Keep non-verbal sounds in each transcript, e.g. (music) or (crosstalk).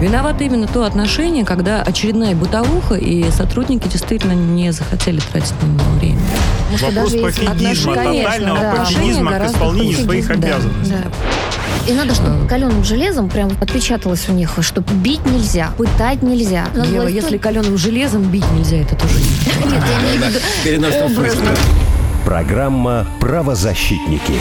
Виновато именно то отношение, когда очередная бытовуха, и сотрудники действительно не захотели тратить на него время. Вопрос пофигизма, тотального да. пофигизма к исполнению своих обязанностей. Да, да. И надо, чтобы каленым железом прям отпечаталось у них, что бить нельзя, пытать нельзя. Ева, если каленым железом бить нельзя, это тоже (laughs) Нет, я имею в виду Программа «Правозащитники».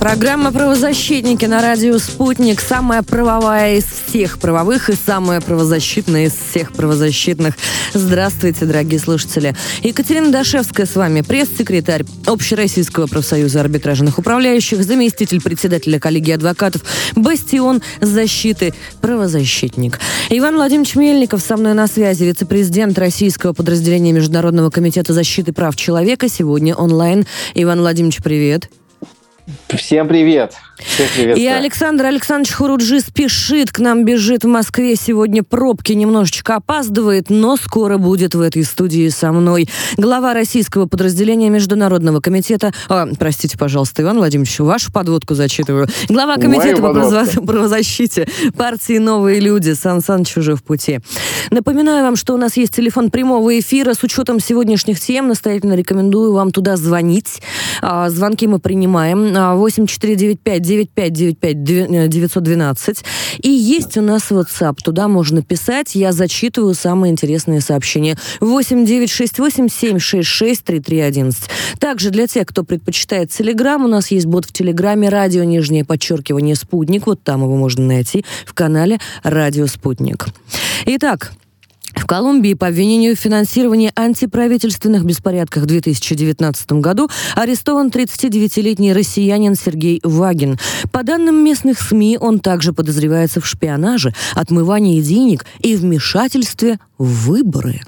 Программа «Правозащитники» на радио «Спутник». Самая правовая из всех правовых и самая правозащитная из всех правозащитных. Здравствуйте, дорогие слушатели. Екатерина Дашевская с вами, пресс-секретарь Общероссийского профсоюза арбитражных управляющих, заместитель председателя коллегии адвокатов «Бастион защиты», правозащитник. Иван Владимирович Мельников со мной на связи, вице-президент российского подразделения Международного комитета защиты прав человека. Сегодня онлайн. Иван Владимирович, привет. Всем привет! И Александр Александрович Хуруджи спешит к нам, бежит в Москве. Сегодня пробки немножечко опаздывает, но скоро будет в этой студии со мной. Глава российского подразделения Международного комитета... А, простите, пожалуйста, Иван Владимирович, вашу подводку зачитываю. Глава комитета по правозащите партии «Новые люди» Сан Саныч уже в пути. Напоминаю вам, что у нас есть телефон прямого эфира. С учетом сегодняшних тем настоятельно рекомендую вам туда звонить. А, звонки мы принимаем. 8495 9595 912. И есть у нас WhatsApp. Туда можно писать. Я зачитываю самые интересные сообщения. 8 968 766 3311. Также для тех, кто предпочитает Telegram, у нас есть бот в Телеграме «Радио нижнее подчеркивание Спутник». Вот там его можно найти в канале «Радио Спутник». Итак, в Колумбии по обвинению в финансировании антиправительственных беспорядках в 2019 году арестован 39-летний россиянин Сергей Вагин. По данным местных СМИ, он также подозревается в шпионаже, отмывании денег и вмешательстве выборы.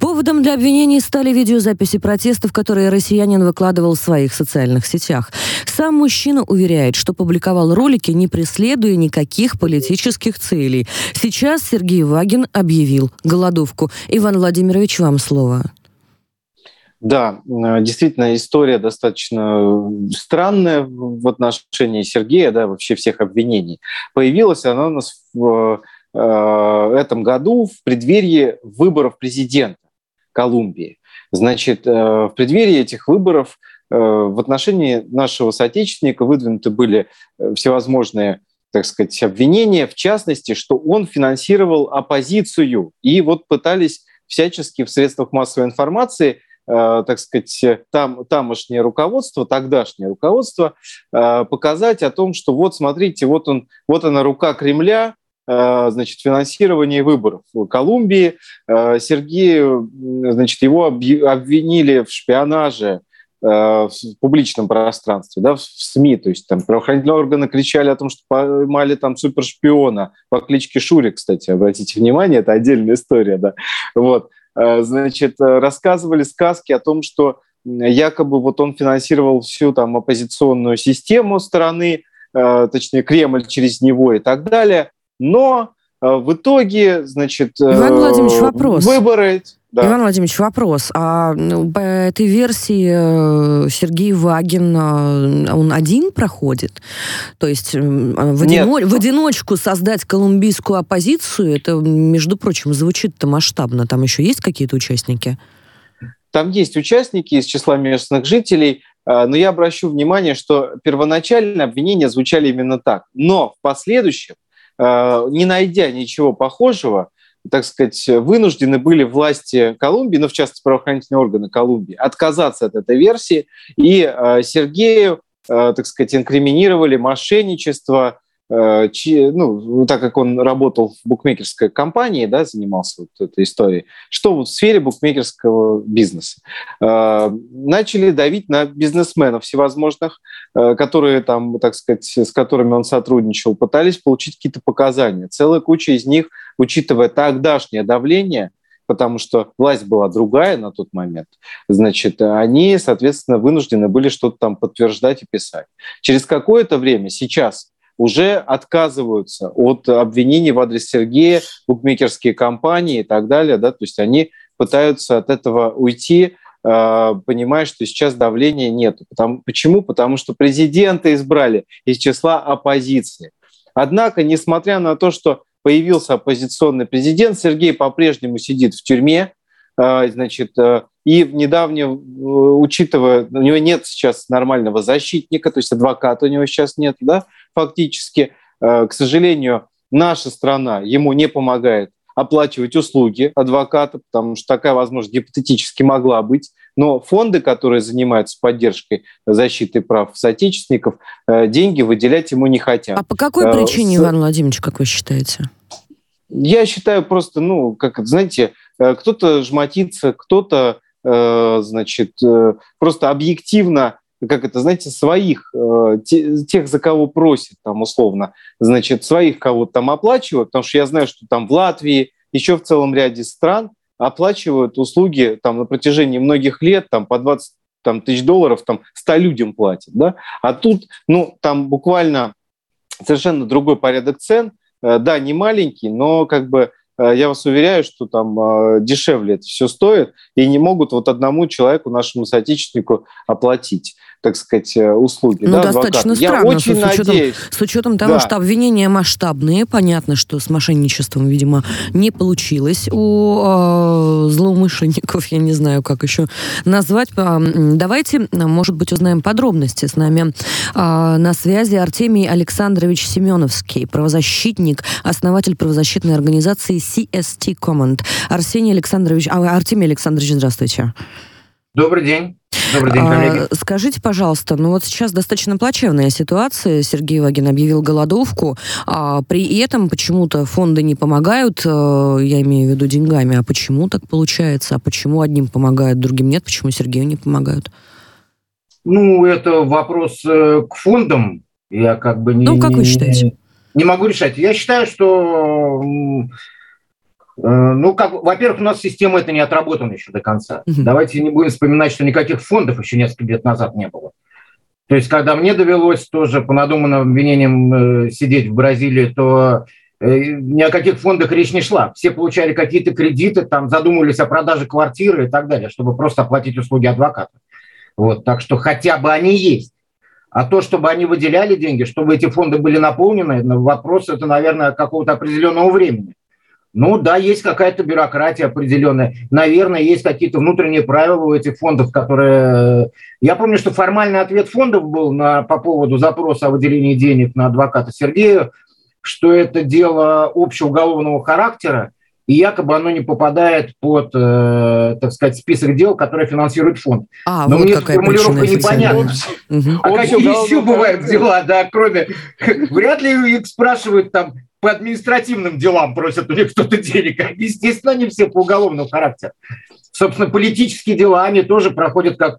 Поводом для обвинений стали видеозаписи протестов, которые россиянин выкладывал в своих социальных сетях. Сам мужчина уверяет, что публиковал ролики, не преследуя никаких политических целей. Сейчас Сергей Вагин объявил голодовку. Иван Владимирович, вам слово. Да, действительно, история достаточно странная в отношении Сергея, да, вообще всех обвинений. Появилась она у нас в Э, этом году в преддверии выборов президента Колумбии. Значит, э, в преддверии этих выборов э, в отношении нашего соотечественника выдвинуты были всевозможные так сказать, обвинения, в частности, что он финансировал оппозицию. И вот пытались всячески в средствах массовой информации так сказать, там, тамошнее руководство, тогдашнее руководство, показать о том, что вот смотрите, вот, он, вот она рука Кремля, Э, значит, финансирование выборов в Колумбии. Э, Сергей, значит, его обвинили в шпионаже э, в публичном пространстве, да, в СМИ, то есть там правоохранительные органы кричали о том, что поймали там супершпиона. По кличке Шури, кстати, обратите внимание, это отдельная история, да, вот, значит, рассказывали сказки о том, что якобы вот он финансировал всю там оппозиционную систему страны, точнее Кремль через него и так далее, но э, в итоге, значит, э, Иван Владимирович, вопрос. выборы... Да. Иван Владимирович, вопрос. А ну, по этой версии э, Сергей Вагин, он один проходит? То есть в, одино... в одиночку создать колумбийскую оппозицию, это, между прочим, звучит-то масштабно. Там еще есть какие-то участники? Там есть участники из числа местных жителей, но я обращу внимание, что первоначально обвинения звучали именно так. Но в последующем не найдя ничего похожего, так сказать, вынуждены были власти Колумбии, ну, в частности, правоохранительные органы Колумбии, отказаться от этой версии, и э, Сергею, э, так сказать, инкриминировали мошенничество, Э, ну, так как он работал в букмекерской компании, да, занимался вот этой историей, что в сфере букмекерского бизнеса. Э, начали давить на бизнесменов всевозможных, э, которые там, так сказать, с которыми он сотрудничал, пытались получить какие-то показания. Целая куча из них, учитывая тогдашнее давление, потому что власть была другая на тот момент, значит, они, соответственно, вынуждены были что-то там подтверждать и писать. Через какое-то время сейчас уже отказываются от обвинений в адрес Сергея, букмекерские компании и так далее. Да? То есть они пытаются от этого уйти, э, понимая, что сейчас давления нет. Почему? Потому что президента избрали из числа оппозиции. Однако, несмотря на то, что появился оппозиционный президент, Сергей по-прежнему сидит в тюрьме, а, значит, э, и недавнее, учитывая, у него нет сейчас нормального защитника, то есть адвоката у него сейчас нет, да, фактически, э, к сожалению, наша страна ему не помогает оплачивать услуги адвоката, потому что такая возможность гипотетически могла быть. Но фонды, которые занимаются поддержкой защиты прав соотечественников, э, деньги выделять ему не хотят. А по какой э, причине, Иван Владимирович, как вы считаете? Я считаю просто, ну, как, знаете, э, кто-то жмотится, кто-то, значит, просто объективно как это, знаете, своих, э, тех, за кого просит, там, условно, значит, своих кого-то там оплачивают, потому что я знаю, что там в Латвии, еще в целом ряде стран оплачивают услуги там на протяжении многих лет, там по 20 там, тысяч долларов, там 100 людям платят, да, а тут, ну, там буквально совершенно другой порядок цен, э, да, не маленький, но как бы э, я вас уверяю, что там дешевле это все стоит, и не могут вот одному человеку, нашему соотечественнику оплатить так сказать, э, услуги. Ну, да, достаточно адвоката. странно, Я очень с, учетом, надеюсь. с учетом того, да. что обвинения масштабные, понятно, что с мошенничеством, видимо, не получилось у э, злоумышленников, я не знаю, как еще назвать. А, давайте, может быть, узнаем подробности. С нами э, на связи Артемий Александрович Семеновский, правозащитник, основатель правозащитной организации CST Command. Арсений Александрович, а, Артемий Александрович, здравствуйте. Добрый день. Добрый день, коллеги. А, скажите, пожалуйста, ну вот сейчас достаточно плачевная ситуация. Сергей Вагин объявил голодовку, а при этом почему-то фонды не помогают, э, я имею в виду деньгами. А почему так получается? А почему одним помогают, другим нет? Почему Сергею не помогают? Ну, это вопрос э, к фондам. Я как бы не... Ну, как вы считаете? Не, могу решать. Я считаю, что ну, как, во-первых, у нас система это не отработана еще до конца. Угу. Давайте не будем вспоминать, что никаких фондов еще несколько лет назад не было. То есть, когда мне довелось тоже по надуманным обвинениям э, сидеть в Бразилии, то э, ни о каких фондах речь не шла. Все получали какие-то кредиты, там задумывались о продаже квартиры и так далее, чтобы просто оплатить услуги адвоката. Вот, так что хотя бы они есть. А то, чтобы они выделяли деньги, чтобы эти фонды были наполнены, вопрос это, наверное, какого-то определенного времени. Ну да, есть какая-то бюрократия определенная. Наверное, есть какие-то внутренние правила у этих фондов, которые... Я помню, что формальный ответ фондов был на, по поводу запроса о выделении денег на адвоката Сергея, что это дело общеуголовного характера, и якобы оно не попадает под, э, так сказать, список дел, которые финансирует фонд. А, Но вот мне какая формулировка непонятна. Угу. А какие еще бывают дела, да, кроме... (laughs) Вряд ли их спрашивают там, по административным делам просят у них кто-то денег. (laughs) Естественно, они все по уголовному характеру. Собственно, политические дела, они тоже проходят как,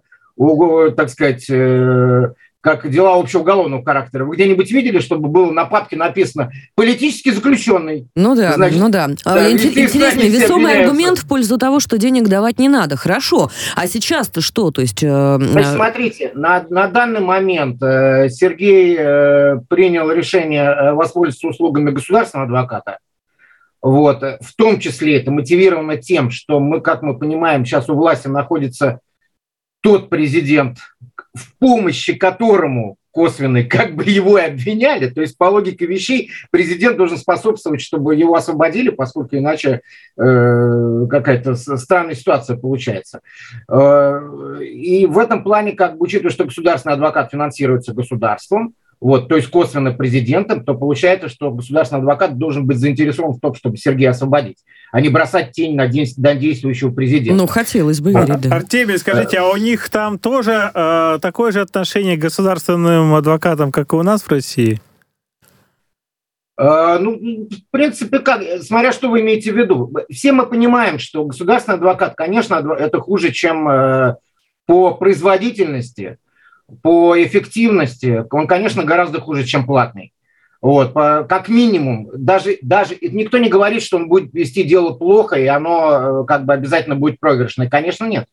так сказать, э, как дела общеуголовного характера. Вы где-нибудь видели, чтобы было на папке написано «политически заключенный»? Ну да, Значит, ну да. А да Интересный, весомый аргумент в пользу того, что денег давать не надо. Хорошо. А сейчас-то что? То есть... Э, Значит, смотрите, на, на данный момент э, Сергей э, принял решение э, воспользоваться услугами государственного адвоката. Вот. В том числе это мотивировано тем, что мы, как мы понимаем, сейчас у власти находится тот президент, в помощи которому косвенной, как бы его и обвиняли. То есть по логике вещей президент должен способствовать, чтобы его освободили, поскольку иначе э, какая-то странная ситуация получается. Э, и в этом плане, как бы учитывая, что государственный адвокат финансируется государством, вот, то есть косвенно президентом, то получается, что государственный адвокат должен быть заинтересован в том, чтобы Сергея освободить, а не бросать тень на, день, на действующего президента. Ну, хотелось бы верить, да. Артемий, скажите, а у них там тоже э, такое же отношение к государственным адвокатам, как и у нас в России? Uh, ну, в принципе, как, смотря что вы имеете в виду. Все мы понимаем, что государственный адвокат, конечно, это хуже, чем uh, по производительности, по эффективности он, конечно, гораздо хуже, чем платный. Вот, по, как минимум, даже, даже никто не говорит, что он будет вести дело плохо, и оно э, как бы обязательно будет проигрышное. Конечно, нет.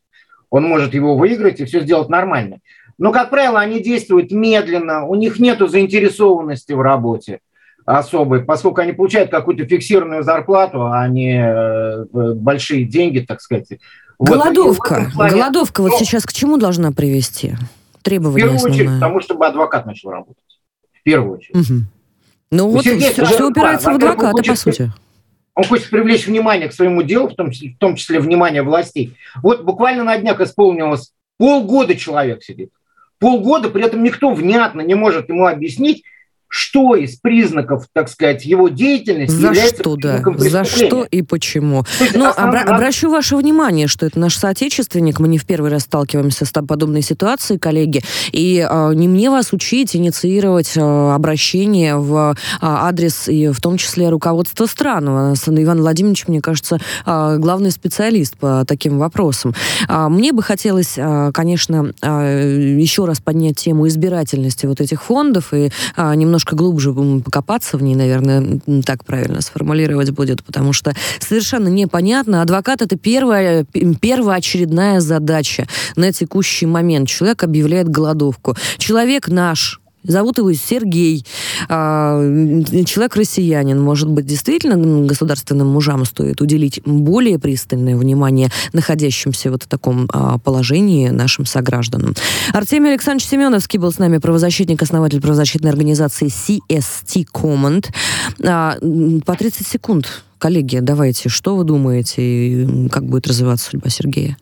Он может его выиграть и все сделать нормально. Но, как правило, они действуют медленно, у них нет заинтересованности в работе особой, поскольку они получают какую-то фиксированную зарплату, а не э, большие деньги, так сказать. Голодовка. Вот. Голодовка вот сейчас к чему должна привести? Требования В первую очередь, основное. потому чтобы адвокат начал работать. В первую очередь. Угу. Ну вот все упирается в адвоката, по сути. Он хочет привлечь внимание к своему делу, в том, числе, в том числе внимание властей. Вот буквально на днях исполнилось полгода человек сидит. Полгода, при этом никто внятно не может ему объяснить, что из признаков, так сказать, его деятельности За является что, да? За что и почему? Ну, обра- обращу ваше внимание, что это наш соотечественник. Мы не в первый раз сталкиваемся с подобной ситуацией, коллеги. И э, не мне вас учить, инициировать э, обращение в э, адрес, и в том числе руководства стран. Иван Владимирович, мне кажется, э, главный специалист по таким вопросам. Э, мне бы хотелось, э, конечно, э, еще раз поднять тему избирательности вот этих фондов и э, немножко немножко глубже покопаться в ней, наверное, так правильно сформулировать будет, потому что совершенно непонятно. Адвокат — это первая, первоочередная задача на текущий момент. Человек объявляет голодовку. Человек наш, Зовут его Сергей. А, человек россиянин. Может быть, действительно государственным мужам стоит уделить более пристальное внимание находящимся вот в таком а, положении нашим согражданам. Артемий Александрович Семеновский был с нами, правозащитник, основатель правозащитной организации CST Command. А, по 30 секунд, коллеги, давайте, что вы думаете, как будет развиваться судьба Сергея?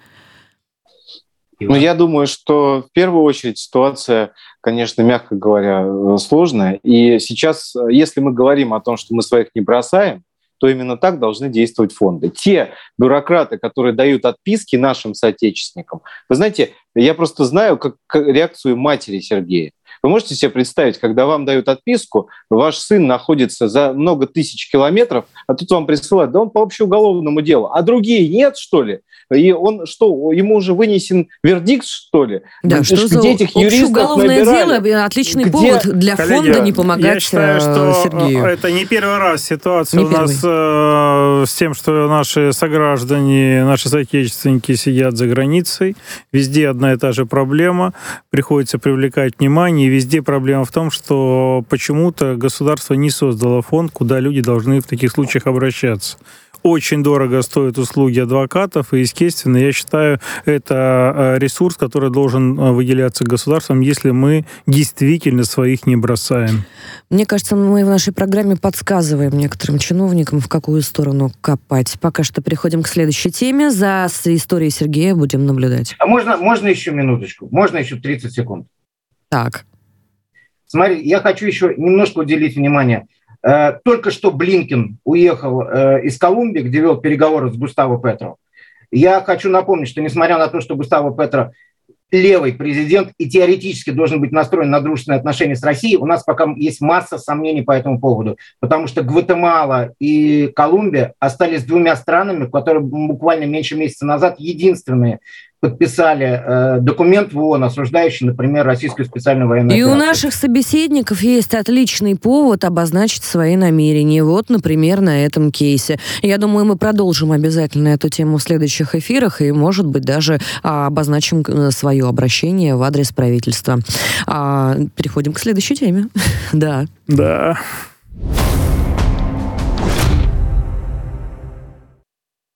Ну, я думаю, что в первую очередь ситуация, конечно, мягко говоря, э, сложная. И сейчас, э, если мы говорим о том, что мы своих не бросаем, то именно так должны действовать фонды. Те бюрократы, которые дают отписки нашим соотечественникам, вы знаете, я просто знаю как, как реакцию матери Сергея. Вы можете себе представить, когда вам дают отписку, ваш сын находится за много тысяч километров, а тут вам присылают, да он по общеуголовному делу, а другие нет, что ли? И он что, ему уже вынесен вердикт, что ли? Да, что за этих общеуголовное дело, отличный Где... повод для Коллеги, фонда не помогать Я считаю, э, что Сергею. это не первый раз ситуация не у нас э, с тем, что наши сограждане, наши соотечественники сидят за границей, везде одна и та же проблема, приходится привлекать внимание, везде проблема в том, что почему-то государство не создало фонд, куда люди должны в таких случаях обращаться очень дорого стоят услуги адвокатов, и, естественно, я считаю, это э, ресурс, который должен э, выделяться государством, если мы действительно своих не бросаем. Мне кажется, мы в нашей программе подсказываем некоторым чиновникам, в какую сторону копать. Пока что переходим к следующей теме. За историей Сергея будем наблюдать. А можно, можно еще минуточку? Можно еще 30 секунд? Так. Смотри, я хочу еще немножко уделить внимание – Э, только что Блинкин уехал э, из Колумбии, где вел переговоры с Густаво Петро. Я хочу напомнить, что несмотря на то, что Густаво Петро левый президент и теоретически должен быть настроен на дружественные отношения с Россией, у нас пока есть масса сомнений по этому поводу, потому что Гватемала и Колумбия остались двумя странами, которые буквально меньше месяца назад единственные подписали э, документ в ООН, осуждающий, например, российскую специальную военную И операцию. у наших собеседников есть отличный повод обозначить свои намерения. Вот, например, на этом кейсе. Я думаю, мы продолжим обязательно эту тему в следующих эфирах и, может быть, даже а, обозначим э, свое обращение в адрес правительства. А, переходим к следующей теме. (laughs) да. Да.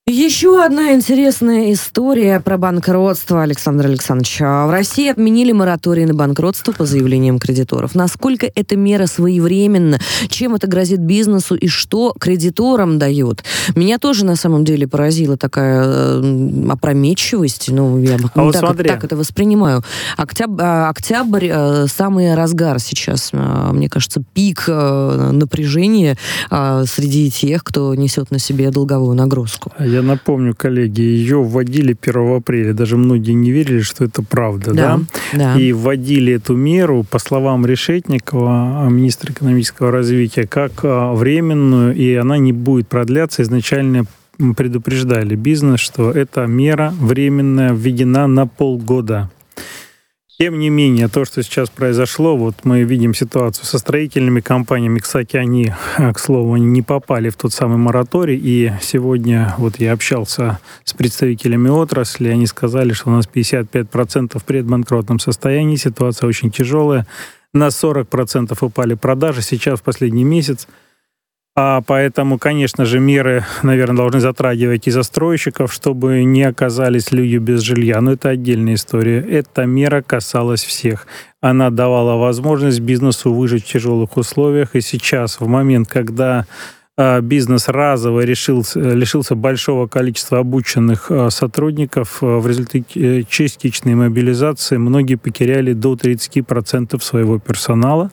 Еще одна интересная история про банкротство, Александр Александрович. А в России отменили мораторий на банкротство по заявлениям кредиторов. Насколько эта мера своевременна? Чем это грозит бизнесу и что кредиторам дают? Меня тоже на самом деле поразила такая э, опрометчивость. Ну, я а вот так, смотри. так это воспринимаю. Октябрь, октябрь э, самый разгар сейчас. Э, мне кажется, пик э, напряжения э, среди тех, кто несет на себе долговую нагрузку. Я напомню, коллеги, ее вводили 1 апреля. Даже многие не верили, что это правда. Да, да? да. И вводили эту меру, по словам Решетникова, министра экономического развития, как а, временную, и она не будет продляться. Изначально предупреждали бизнес, что эта мера временная введена на полгода. Тем не менее, то, что сейчас произошло, вот мы видим ситуацию со строительными компаниями. Кстати, они, (laughs) к слову, не попали в тот самый мораторий. И сегодня вот я общался с представителями отрасли, они сказали, что у нас 55% в предбанкротном состоянии, ситуация очень тяжелая. На 40% упали продажи. Сейчас, в последний месяц, А поэтому, конечно же, меры, наверное, должны затрагивать и застройщиков, чтобы не оказались люди без жилья. Но это отдельная история. Эта мера касалась всех. Она давала возможность бизнесу выжить в тяжелых условиях. И сейчас, в момент, когда а, бизнес разово решился, лишился большого количества обученных а, сотрудников. А, в результате э, частичной мобилизации многие потеряли до 30% своего персонала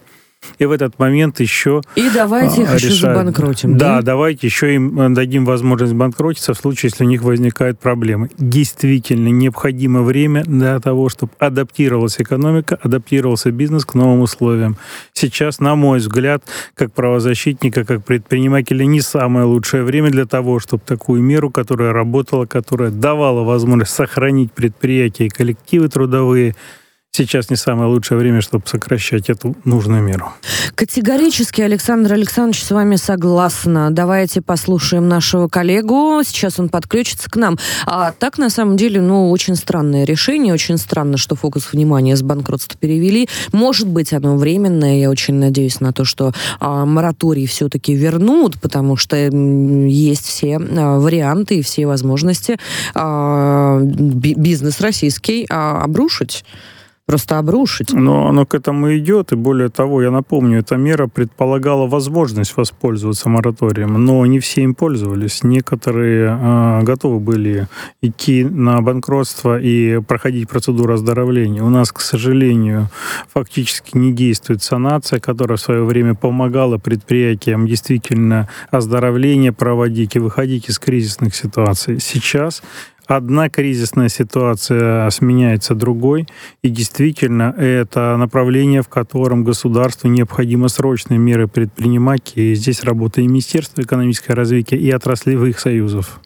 и в этот момент еще И давайте их решают. еще забанкротим. Да, да, давайте еще им э, дадим возможность банкротиться в случае, если у них возникают проблемы. Действительно, необходимо время для того, чтобы адаптировалась экономика, адаптировался бизнес к новым условиям. Сейчас, на мой взгляд, как правозащитника, как предпринимателя, не самое лучшее время для того, чтобы такую меру, которая работала, которая давала возможность сохранить предприятия и коллективы трудовые, сейчас не самое лучшее время, чтобы сокращать эту нужную меру. Категорически, Александр Александрович, с вами согласна. Давайте послушаем нашего коллегу. Сейчас он подключится к нам. А так, на самом деле, ну, очень странное решение. Очень странно, что фокус внимания с банкротства перевели. Может быть, оно временное. Я очень надеюсь на то, что а, мораторий все-таки вернут, потому что есть все а, варианты и все возможности а, бизнес российский а, обрушить просто обрушить. Но оно к этому идет, и более того, я напомню, эта мера предполагала возможность воспользоваться мораторием, но не все им пользовались. Некоторые э, готовы были идти на банкротство и проходить процедуру оздоровления. У нас, к сожалению, фактически не действует санация, которая в свое время помогала предприятиям действительно оздоровление проводить и выходить из кризисных ситуаций. Сейчас одна кризисная ситуация сменяется другой, и действительно это направление, в котором государству необходимо срочные меры предпринимать, и здесь работа и Министерства экономического развития, и отраслевых союзов.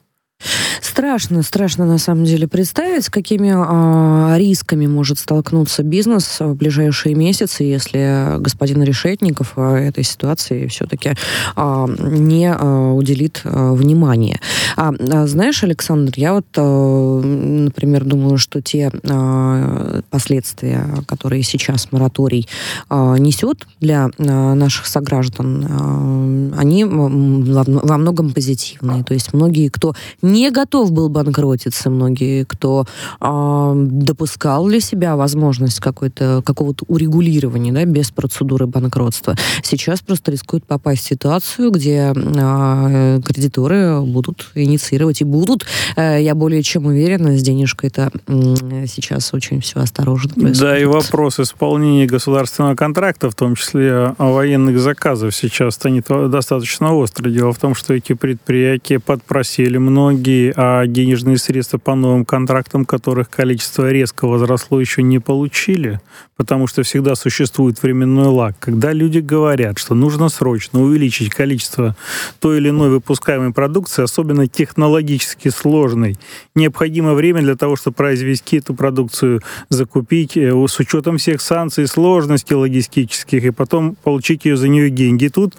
Страшно, страшно на самом деле представить, с какими э, рисками может столкнуться бизнес в ближайшие месяцы, если господин Решетников э, этой ситуации все-таки э, не э, уделит э, внимания. А, а, знаешь, Александр, я вот, э, например, думаю, что те э, последствия, которые сейчас мораторий э, несет для э, наших сограждан, э, они во многом позитивные. То есть многие, кто не готов был банкротиться, многие, кто э, допускал для себя возможность какой-то, какого-то урегулирования да, без процедуры банкротства, сейчас просто рискуют попасть в ситуацию, где э, кредиторы будут инициировать и будут, э, я более чем уверена, с денежкой-то э, сейчас очень все осторожно происходит. Да, и вопрос исполнения государственного контракта, в том числе военных заказов, сейчас станет достаточно острый. Дело в том, что эти предприятия подпросили многие, а денежные средства по новым контрактам, которых количество резко возросло, еще не получили, потому что всегда существует временной лаг. Когда люди говорят, что нужно срочно увеличить количество той или иной выпускаемой продукции, особенно технологически сложной, необходимо время для того, чтобы произвести эту продукцию, закупить э, с учетом всех санкций, сложностей логистических, и потом получить ее за нее деньги. тут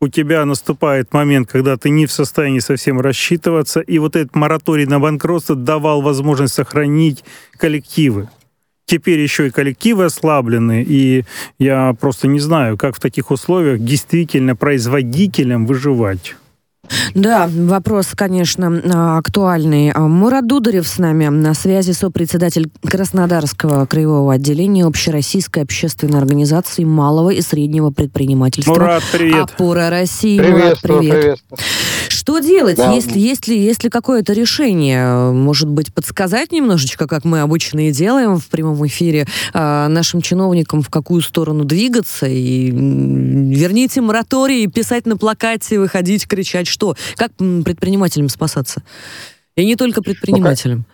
у тебя наступает момент, когда ты не в состоянии совсем рассчитываться, и вот этот мораторий на банкротство давал возможность сохранить коллективы. Теперь еще и коллективы ослаблены, и я просто не знаю, как в таких условиях действительно производителям выживать. Да, вопрос, конечно, актуальный. Мурат Дударев с нами на связи, сопредседатель Краснодарского краевого отделения Общероссийской общественной организации малого и среднего предпринимательства. Мурат, привет. Опора России. Мурат, привет. привет. Что делать, да. если, если, если какое-то решение, может быть, подсказать немножечко, как мы обычно и делаем в прямом эфире, э, нашим чиновникам, в какую сторону двигаться, и верните мораторий, писать на плакате, выходить, кричать, что? Как предпринимателям спасаться? И не только предпринимателям.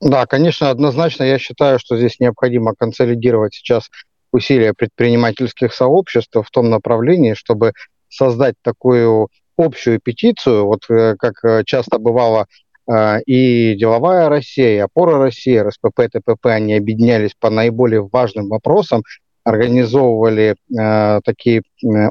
Ну, да, конечно, однозначно я считаю, что здесь необходимо консолидировать сейчас усилия предпринимательских сообществ в том направлении, чтобы создать такую общую петицию, вот э, как э, часто бывало э, и деловая Россия, и опора России, РСПП, ТПП, они объединялись по наиболее важным вопросам, организовывали э, такие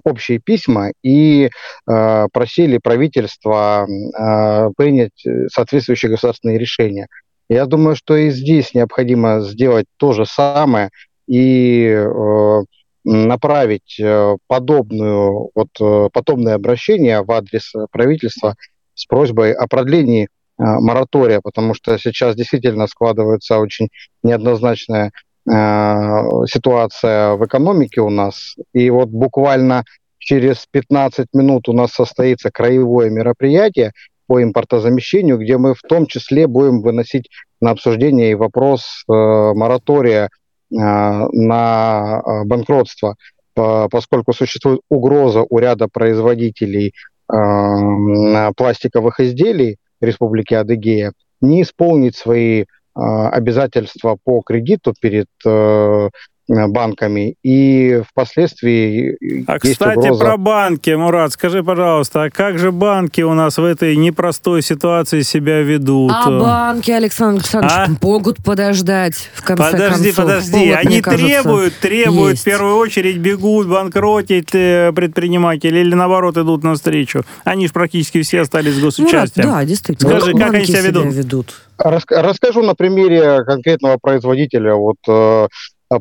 общие письма и э, просили правительство э, принять соответствующие государственные решения. Я думаю, что и здесь необходимо сделать то же самое и э, направить подобную, вот, подобное обращение в адрес правительства с просьбой о продлении моратория, потому что сейчас действительно складывается очень неоднозначная ситуация в экономике у нас. И вот буквально через 15 минут у нас состоится краевое мероприятие по импортозамещению, где мы в том числе будем выносить на обсуждение и вопрос э, моратория э, на э, банкротство, по, поскольку существует угроза у ряда производителей э, пластиковых изделий Республики Адыгея не исполнить свои э, обязательства по кредиту перед э, Э, банками, и впоследствии А, кстати, угроза... про банки, Мурат, скажи, пожалуйста, а как же банки у нас в этой непростой ситуации себя ведут? А банки, Александр Александрович, а? могут подождать, в конце подожди, концов. Подожди, подожди, они требуют, требуют, есть. в первую очередь бегут банкротить э, предприниматели или, наоборот, идут навстречу. Они же практически все остались с госучастием. Мурат, да, действительно. Скажи, как они себя ведут? ведут? Расскажу на примере конкретного производителя. Вот э,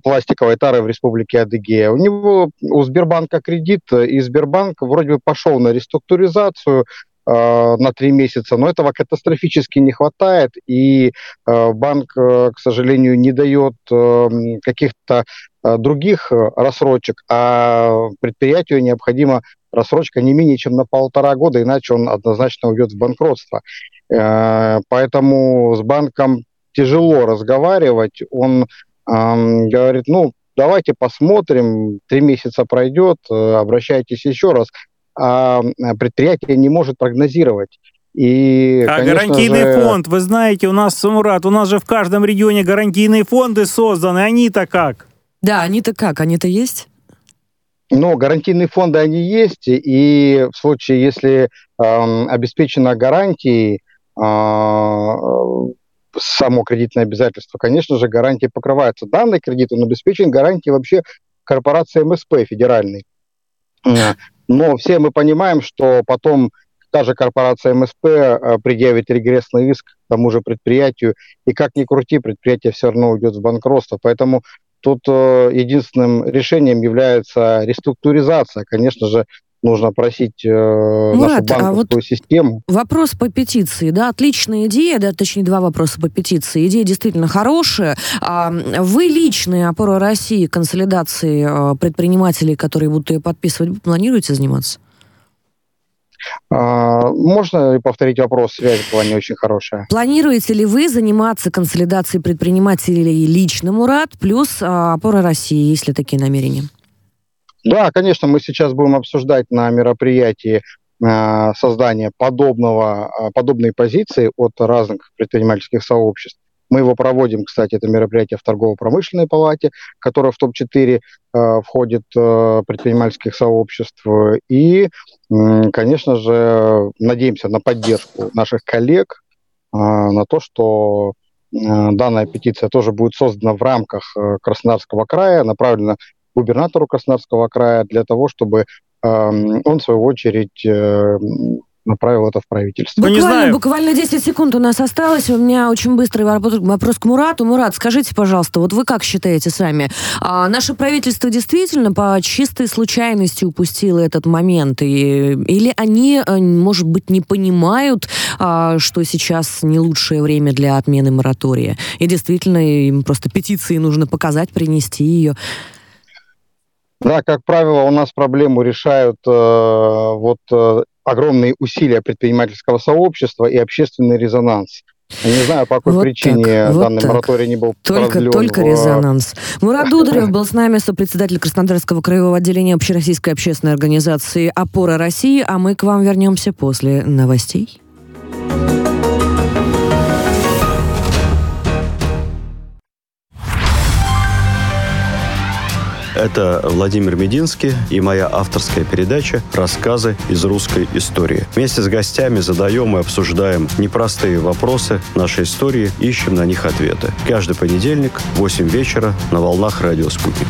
пластиковой тары в республике Адыгея. У него у Сбербанка кредит, и Сбербанк вроде бы пошел на реструктуризацию э, на три месяца, но этого катастрофически не хватает, и э, банк, э, к сожалению, не дает э, каких-то э, других рассрочек, а предприятию необходима рассрочка не менее чем на полтора года, иначе он однозначно уйдет в банкротство. Э, поэтому с банком тяжело разговаривать, он говорит, ну, давайте посмотрим, три месяца пройдет, э, обращайтесь еще раз. А предприятие не может прогнозировать. И, а гарантийный же... фонд, вы знаете, у нас, Мурат, у нас же в каждом регионе гарантийные фонды созданы, они-то как? Да, они-то как, они-то есть? Ну, гарантийные фонды, они есть, и в случае, если э, обеспечена гарантией, э, само кредитное обязательство, конечно же, гарантии покрываются. Данный кредит, он обеспечен гарантией вообще корпорации МСП федеральной. Но все мы понимаем, что потом та же корпорация МСП э, предъявит регрессный иск тому же предприятию, и как ни крути, предприятие все равно уйдет в банкротство. Поэтому тут э, единственным решением является реструктуризация. Конечно же, нужно просить э, Мурат, нашу банковскую а вот систему. Вопрос по петиции, да, отличная идея, да, точнее два вопроса по петиции. Идея действительно хорошая. А вы личные опора России консолидации э, предпринимателей, которые будут ее подписывать, планируете заниматься? А, можно повторить вопрос? Связь была не очень хорошая. Планируете ли вы заниматься консолидацией предпринимателей лично, Мурат, плюс а, опора России, если такие намерения? Да, конечно, мы сейчас будем обсуждать на мероприятии э, создание подобного, э, подобной позиции от разных предпринимательских сообществ. Мы его проводим, кстати, это мероприятие в торгово-промышленной палате, которая в топ-4 э, входит э, предпринимательских сообществ. И, э, конечно же, надеемся на поддержку наших коллег, э, на то, что э, данная петиция тоже будет создана в рамках Краснодарского края, направлена губернатору Краснодарского края для того, чтобы эм, он, в свою очередь, э, направил это в правительство. Буквально, ну, не знаю. буквально 10 секунд у нас осталось. У меня очень быстрый вопрос к Мурату. Мурат, скажите, пожалуйста, вот вы как считаете сами, а наше правительство действительно по чистой случайности упустило этот момент? И, или они, э, может быть, не понимают, а, что сейчас не лучшее время для отмены моратория? И действительно, им просто петиции нужно показать, принести ее? Да, как правило, у нас проблему решают э, вот э, огромные усилия предпринимательского сообщества и общественный резонанс. Я не знаю, по какой вот причине так, вот данный так. мораторий не был Только, только в... резонанс. Мурат (laughs) Дударев был с нами, сопредседатель Краснодарского краевого отделения Общероссийской общественной организации «Опора России», а мы к вам вернемся после новостей. Это Владимир Мединский и моя авторская передача «Рассказы из русской истории». Вместе с гостями задаем и обсуждаем непростые вопросы нашей истории, ищем на них ответы. Каждый понедельник в 8 вечера на волнах «Радио Спутник».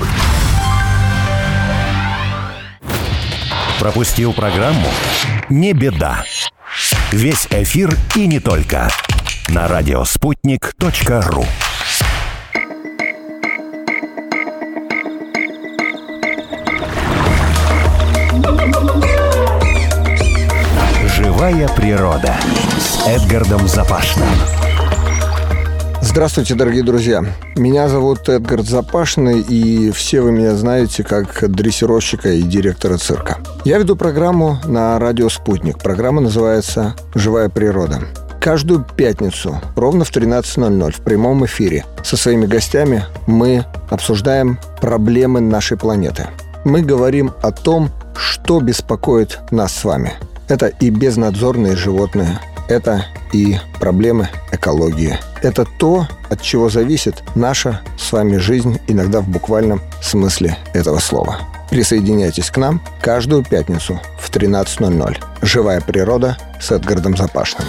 Пропустил программу? Не беда. Весь эфир и не только на радиоспутник.ру Природа с Эдгардом Запашным. Здравствуйте, дорогие друзья. Меня зовут Эдгард Запашный, и все вы меня знаете как дрессировщика и директора цирка. Я веду программу на радио «Спутник». Программа называется «Живая природа». Каждую пятницу ровно в 13.00 в прямом эфире со своими гостями мы обсуждаем проблемы нашей планеты. Мы говорим о том, что беспокоит нас с вами. Это и безнадзорные животные, это и проблемы экологии. Это то, от чего зависит наша с вами жизнь, иногда в буквальном смысле этого слова. Присоединяйтесь к нам каждую пятницу в 13.00. «Живая природа» с Эдгардом Запашным.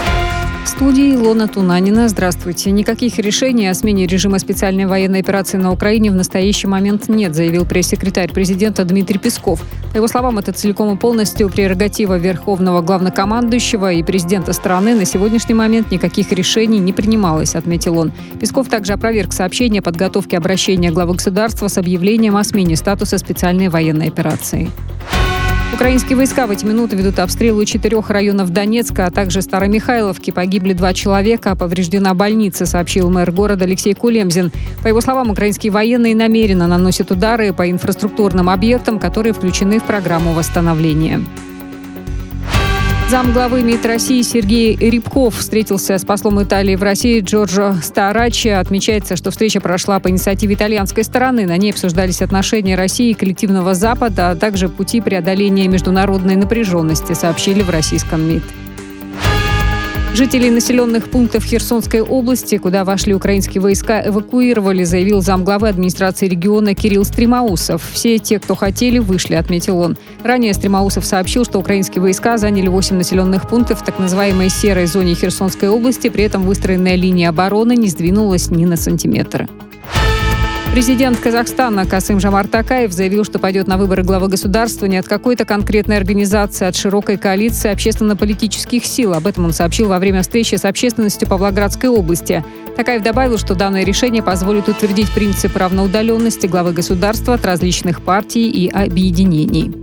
Студии Илона Тунанина. Здравствуйте. Никаких решений о смене режима специальной военной операции на Украине в настоящий момент нет, заявил пресс-секретарь президента Дмитрий Песков. По его словам, это целиком и полностью прерогатива Верховного главнокомандующего и президента страны. На сегодняшний момент никаких решений не принималось, отметил он. Песков также опроверг сообщение о подготовке обращения главы государства с объявлением о смене статуса специальной военной операции. Украинские войска в эти минуты ведут обстрелы четырех районов Донецка, а также Старомихайловки. Погибли два человека, а повреждена больница, сообщил мэр города Алексей Кулемзин. По его словам, украинские военные намеренно наносят удары по инфраструктурным объектам, которые включены в программу восстановления. Зам главы МИД России Сергей Рябков встретился с послом Италии в России Джорджо Старачи. Отмечается, что встреча прошла по инициативе итальянской стороны. На ней обсуждались отношения России и коллективного Запада, а также пути преодоления международной напряженности, сообщили в российском МИД. Жителей населенных пунктов Херсонской области, куда вошли украинские войска, эвакуировали, заявил замглавы администрации региона Кирилл Стримаусов. Все те, кто хотели, вышли, отметил он. Ранее Стримаусов сообщил, что украинские войска заняли 8 населенных пунктов в так называемой серой зоне Херсонской области, при этом выстроенная линия обороны не сдвинулась ни на сантиметр. Президент Казахстана Касым Жамар Такаев заявил, что пойдет на выборы главы государства не от какой-то конкретной организации, а от широкой коалиции общественно-политических сил. Об этом он сообщил во время встречи с общественностью Павлоградской области. Такаев добавил, что данное решение позволит утвердить принцип равноудаленности главы государства от различных партий и объединений.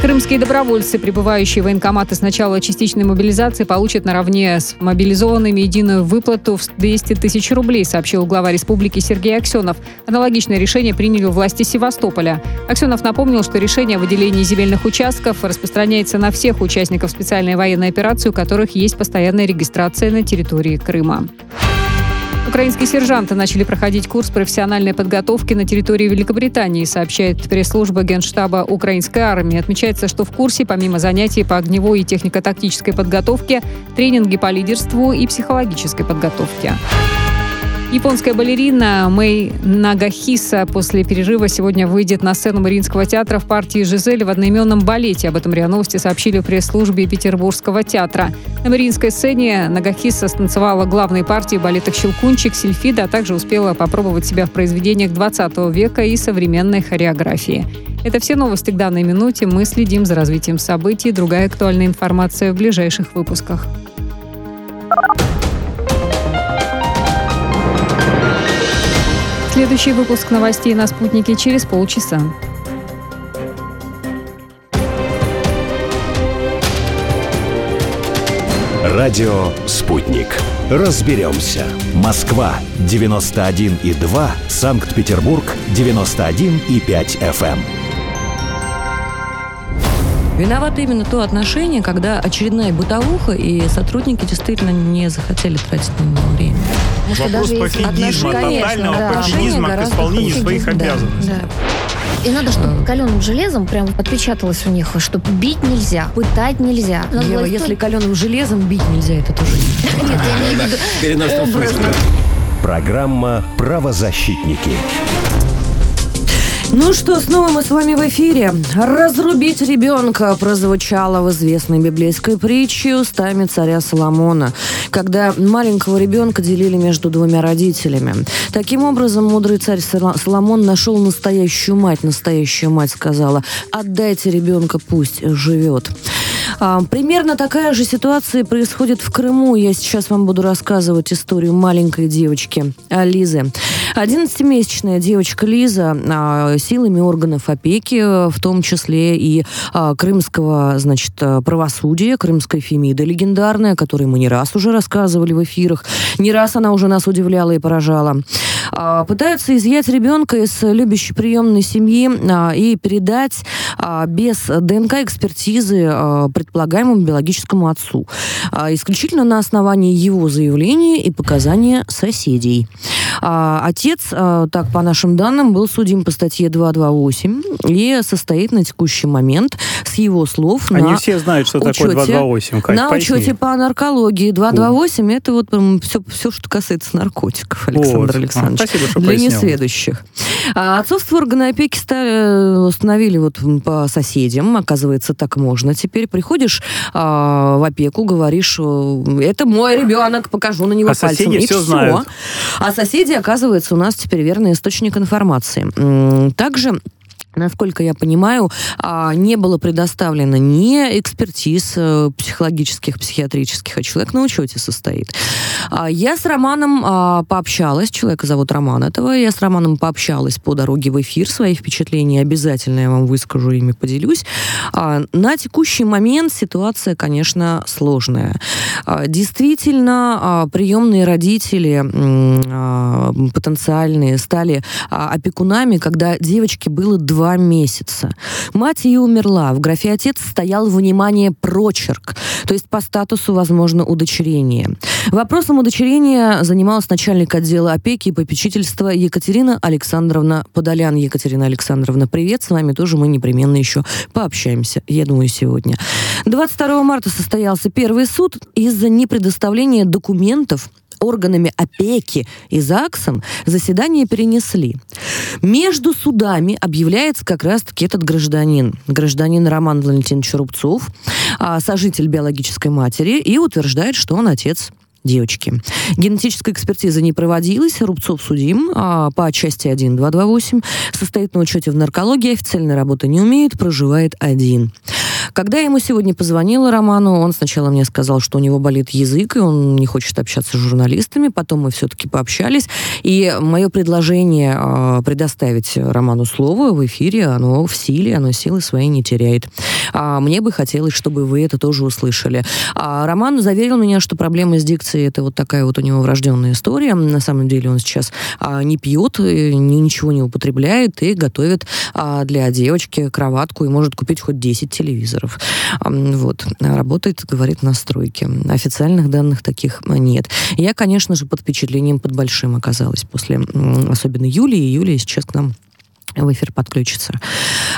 Крымские добровольцы, прибывающие в военкоматы с начала частичной мобилизации, получат наравне с мобилизованными единую выплату в 200 тысяч рублей, сообщил глава республики Сергей Аксенов. Аналогичное решение приняли власти Севастополя. Аксенов напомнил, что решение о выделении земельных участков распространяется на всех участников специальной военной операции, у которых есть постоянная регистрация на территории Крыма. Украинские сержанты начали проходить курс профессиональной подготовки на территории Великобритании, сообщает пресс-служба Генштаба украинской армии. Отмечается, что в курсе, помимо занятий по огневой и технико-тактической подготовке, тренинги по лидерству и психологической подготовке. Японская балерина Мэй Нагахиса после перерыва сегодня выйдет на сцену Мариинского театра в партии «Жизель» в одноименном балете. Об этом РИА Новости сообщили в пресс-службе Петербургского театра. На Мариинской сцене Нагахиса станцевала главные партии балетах «Щелкунчик», «Сильфида», а также успела попробовать себя в произведениях 20 века и современной хореографии. Это все новости к данной минуте. Мы следим за развитием событий. Другая актуальная информация в ближайших выпусках. Следующий выпуск новостей на «Спутнике» через полчаса. Радио «Спутник». Разберемся. Москва, 91,2. Санкт-Петербург, 91,5 FM. Виновато именно то отношение, когда очередная бытовуха, и сотрудники действительно не захотели тратить на него время. Вопрос пофигизма, тотального да. пофигизма к исполнению своих обязанностей. И надо, чтобы каленым железом прям отпечаталось у них, что бить нельзя, пытать нельзя. Ева, власть- если каленым железом бить нельзя, это тоже не (laughs) Нет, я имею в виду образно. Программа «Правозащитники». Ну что, снова мы с вами в эфире. «Разрубить ребенка» прозвучало в известной библейской притче устами царя Соломона, когда маленького ребенка делили между двумя родителями. Таким образом, мудрый царь Соломон нашел настоящую мать. Настоящая мать сказала, отдайте ребенка, пусть живет. А, примерно такая же ситуация происходит в Крыму. Я сейчас вам буду рассказывать историю маленькой девочки Лизы. 11-месячная девочка Лиза а, силами органов опеки, в том числе и а, крымского, значит, правосудия, крымская фемида легендарная, о которой мы не раз уже рассказывали в эфирах. Не раз она уже нас удивляла и поражала. Пытаются изъять ребенка из любящей приемной семьи и передать без ДНК-экспертизы предполагаемому биологическому отцу, а, исключительно на основании его заявления и показания соседей. А, отец, а, так по нашим данным, был судим по статье 228 и состоит на текущий момент, с его слов, Они на все знают, что учете, такое 228. Кать, на поясни. учете по наркологии. 228 это вот все, все, что касается наркотиков, Александр вот. Александрович. А, спасибо, что Для пояснил. несведущих. А отцовство органы опеки стали, э, установили вот по соседям. Оказывается, так можно. Теперь приходишь а, в опеку, говоришь, это мой ребенок, покажу на него а пальцем. Соседи и все, все. Знают. А соседи, оказывается, у нас теперь верный источник информации. Также Насколько я понимаю, а, не было предоставлено ни экспертиз э, психологических, психиатрических, а человек на учете состоит. А, я с Романом а, пообщалась, человека зовут Роман этого, я с Романом пообщалась по дороге в эфир, свои впечатления обязательно я вам выскажу, ими поделюсь. На текущий момент ситуация, конечно, сложная. Действительно, приемные родители потенциальные стали опекунами, когда девочке было два два месяца. Мать ее умерла. В графе «отец» стоял, внимание, прочерк. То есть по статусу возможно удочерение. Вопросом удочерения занималась начальник отдела опеки и попечительства Екатерина Александровна Подолян. Екатерина Александровна, привет. С вами тоже мы непременно еще пообщаемся, я думаю, сегодня. 22 марта состоялся первый суд из-за непредоставления документов органами опеки и ЗАГСом заседание перенесли. Между судами объявляется как раз-таки этот гражданин. Гражданин Роман Валентинович Рубцов, а, сожитель биологической матери, и утверждает, что он отец девочки. Генетическая экспертиза не проводилась. Рубцов судим а, по части 1.228. Состоит на учете в наркологии, официальной работы не умеет, проживает один. Когда я ему сегодня позвонила Роману, он сначала мне сказал, что у него болит язык, и он не хочет общаться с журналистами. Потом мы все-таки пообщались. И мое предложение э, предоставить Роману слово в эфире, оно в силе, оно силы своей не теряет. А мне бы хотелось, чтобы вы это тоже услышали. А Роман заверил меня, что проблемы с дикцией это вот такая вот у него врожденная история. На самом деле он сейчас а, не пьет, ни, ничего не употребляет и готовит а, для девочки кроватку и может купить хоть 10 телевизоров телевизоров. Вот. Работает, говорит, на стройке. Официальных данных таких нет. Я, конечно же, под впечатлением под большим оказалась после, особенно Юлии. Юлия сейчас к нам в эфир подключится.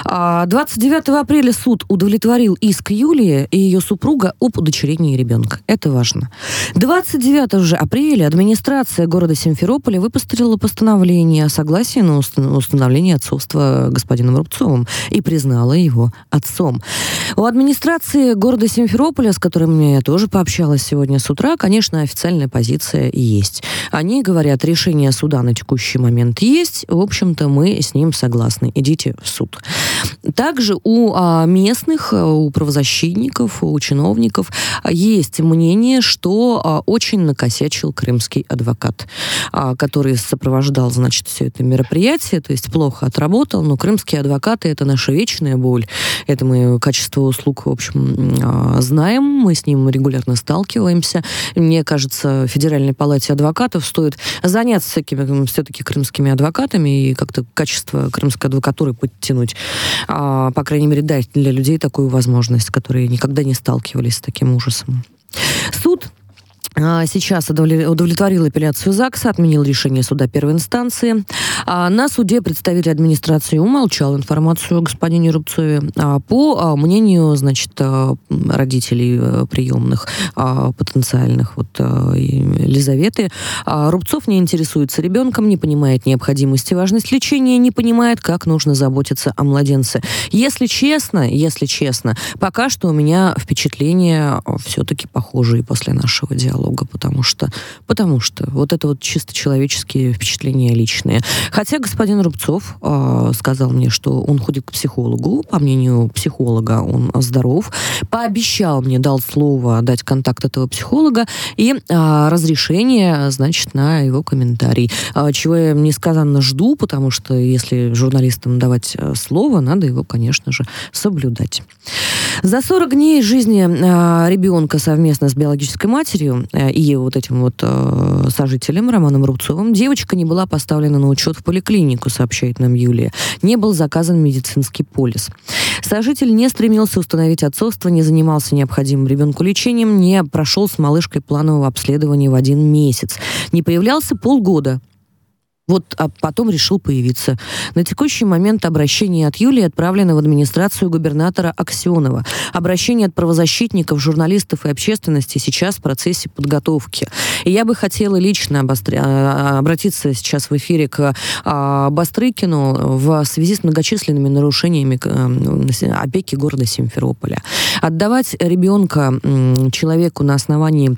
29 а, апреля суд удовлетворил иск Юлии и ее супруга об удочерении ребенка. Это важно. 29 же апреля администрация города Симферополя выпустила постановление о согласии на установление отцовства господином Рубцовым и признала его отцом. У администрации города Симферополя, с которыми я тоже пообщалась сегодня с утра, конечно, официальная позиция есть. Они говорят, решение суда на текущий момент есть. В общем-то, мы с ним согласны согласны, идите в суд. Также у а, местных, а, у правозащитников, у чиновников а, есть мнение, что очень накосячил крымский адвокат, который сопровождал, значит, все это мероприятие, то есть плохо отработал, но крымские адвокаты — это наша вечная боль. Это мы качество услуг, в общем, знаем, мы с ним регулярно сталкиваемся. Мне кажется, Федеральной палате адвокатов стоит заняться всякими все-таки крымскими адвокатами и как-то качество крымской адвокатуры подтянуть. А, по крайней мере, дать для людей такую возможность, которые никогда не сталкивались с таким ужасом. Суд сейчас удовлетворил апелляцию ЗАГСа, отменил решение суда первой инстанции. А, на суде представитель администрации умолчал информацию о господине Рубцове. А, по а, мнению, значит, родителей э, приемных потенциальных вот Елизаветы, Рубцов не интересуется ребенком, не понимает необходимости, важность лечения, не понимает, как нужно заботиться о младенце. Если честно, если честно, пока что у меня впечатления все-таки похожие после нашего диалога, потому что, потому что вот это вот чисто человеческие впечатления личные. Хотя господин Рубцов э, сказал мне, что он ходит к психологу, по мнению психолога он здоров, пообещал мне, дал слово дать контакт этого психолога и э, разрешение, значит, на его комментарий. Э, чего я несказанно жду, потому что если журналистам давать э, слово, надо его, конечно же, соблюдать. За 40 дней жизни э, ребенка совместно с биологической матерью э, и вот этим вот э, сожителем Романом Рубцовым девочка не была поставлена на учет в поликлинику, сообщает нам Юлия. Не был заказан медицинский полис. Сожитель не стремился установить отцовство, не занимался необходимым ребенку лечением, не прошел с малышкой планового обследования в один месяц. Не появлялся полгода. Вот, а потом решил появиться. На текущий момент обращение от Юлии отправлено в администрацию губернатора Аксенова. Обращение от правозащитников, журналистов и общественности сейчас в процессе подготовки. И я бы хотела лично обостр... А, обратиться сейчас в эфире к а, Бастрыкину в связи с многочисленными нарушениями опеки города Симферополя. Отдавать ребенка человеку на основании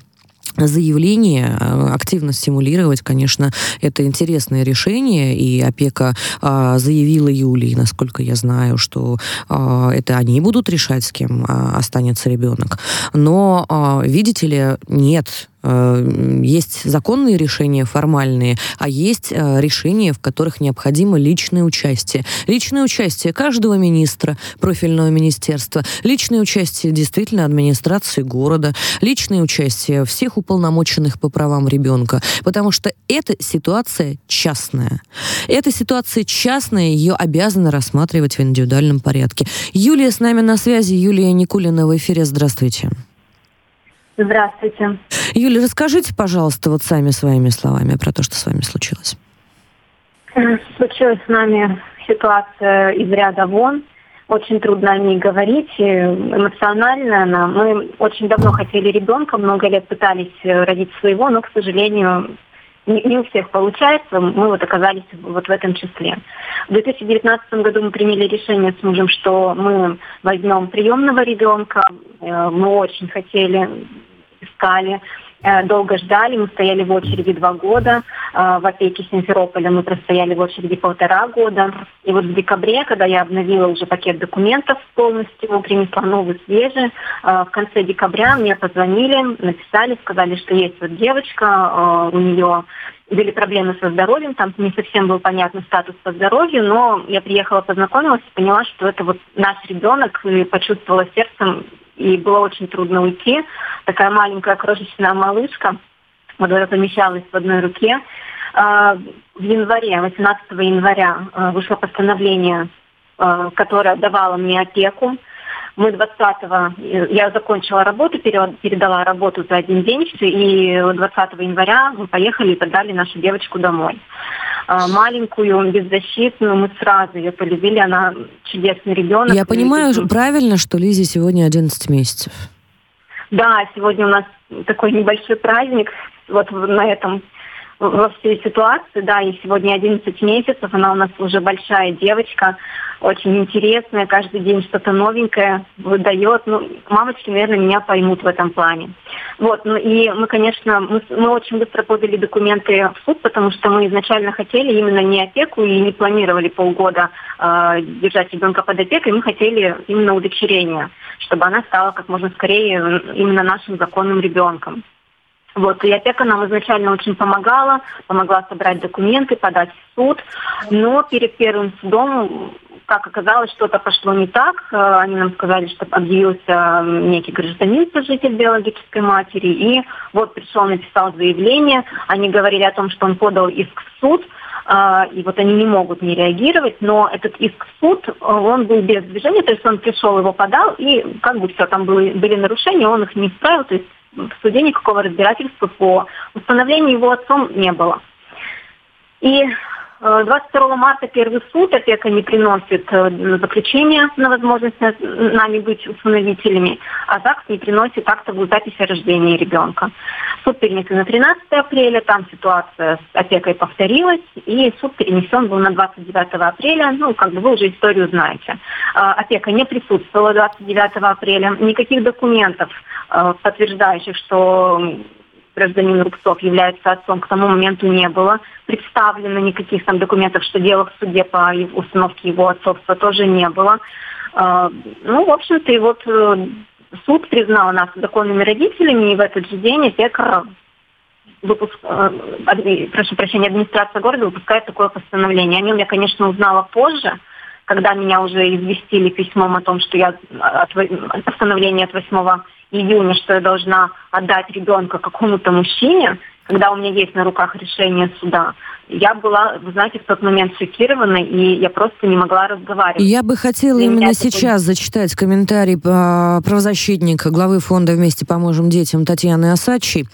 заявление, э, активно стимулировать, конечно, это интересное решение, и опека а, заявила Юлии, насколько я знаю, что а, это они будут решать, с кем а, останется ребенок. Но, а, видите ли, нет, есть законные решения формальные, а есть э, решения, в которых необходимо личное участие. Личное участие каждого министра, профильного министерства, личное участие действительно администрации города, личное участие всех уполномоченных по правам ребенка, потому что эта ситуация частная. Эта ситуация частная, ее обязаны рассматривать в индивидуальном порядке. Юлия с нами на связи, Юлия Никулина в эфире. Здравствуйте. Здравствуйте. Юля, расскажите, пожалуйста, вот сами своими словами про то, что с вами случилось. Случилась с нами ситуация из ряда вон. Очень трудно о ней говорить, эмоционально она. Мы очень давно хотели ребенка, много лет пытались родить своего, но, к сожалению, не, не у всех получается, мы вот оказались вот в этом числе. В 2019 году мы приняли решение с мужем, что мы возьмем приемного ребенка. Э, мы очень хотели искали, э, долго ждали, мы стояли в очереди два года, э, в опеке Симферополя мы простояли в очереди полтора года. И вот в декабре, когда я обновила уже пакет документов полностью, принесла новый, свежий, э, в конце декабря мне позвонили, написали, сказали, что есть вот девочка, у нее были проблемы со здоровьем, там не совсем был понятный статус по здоровью, но я приехала, познакомилась поняла, что это вот наш ребенок, и почувствовала сердцем, и было очень трудно уйти. Такая маленькая крошечная малышка, вот она помещалась в одной руке. А, в январе, 18 января а, вышло постановление, а, которое давало мне опеку. Мы 20-го, я закончила работу, передала работу за один день, и 20 января мы поехали и подали нашу девочку домой. Маленькую, беззащитную, мы сразу ее полюбили, она чудесный ребенок. Я понимаю правильно, что Лизе сегодня 11 месяцев? Да, сегодня у нас такой небольшой праздник, вот на этом во всей ситуации, да, и сегодня 11 месяцев, она у нас уже большая девочка, очень интересная, каждый день что-то новенькое выдает. Ну, мамочки, наверное, меня поймут в этом плане. Вот, ну и мы, конечно, мы, мы очень быстро подали документы в суд, потому что мы изначально хотели именно не опеку и не планировали полгода э, держать ребенка под опекой, мы хотели именно удочерение, чтобы она стала как можно скорее именно нашим законным ребенком. Вот, и опека нам изначально очень помогала, помогла собрать документы, подать в суд, но перед первым судом как оказалось, что-то пошло не так. Э, они нам сказали, что объявился некий гражданин, сожитель биологической матери, и вот пришел, написал заявление. Они говорили о том, что он подал иск в суд, э, и вот они не могут не реагировать, но этот иск в суд, э, он был без движения, то есть он пришел, его подал, и как бы все, там были, были нарушения, он их не исправил, то есть в суде никакого разбирательства по установлению его отцом не было. И 22 марта первый суд, опека не приносит э, заключение на возможность нами быть усыновителями, а ЗАГС не приносит актовую запись о рождении ребенка. Суд перенесен на 13 апреля, там ситуация с опекой повторилась, и суд перенесен был на 29 апреля, ну, как бы вы уже историю знаете. А, опека не присутствовала 29 апреля, никаких документов, э, подтверждающих, что гражданин Рубцов является отцом, к тому моменту не было представлено никаких там документов, что дело в суде по установке его отцовства тоже не было. А, ну, в общем-то, и вот э, суд признал нас законными родителями, и в этот же день опека выпуск, э, прошу прощения, администрация города выпускает такое постановление. О нем я, конечно, узнала позже, когда меня уже известили письмом о том, что я от, постановление от 8 июня, что я должна отдать ребенка какому-то мужчине, когда у меня есть на руках решение суда, я была, вы знаете, в тот момент шокирована, и я просто не могла разговаривать. Я бы хотела Для именно сейчас такой... зачитать комментарий а, правозащитника, главы фонда «Вместе поможем детям» Татьяны Осадчей.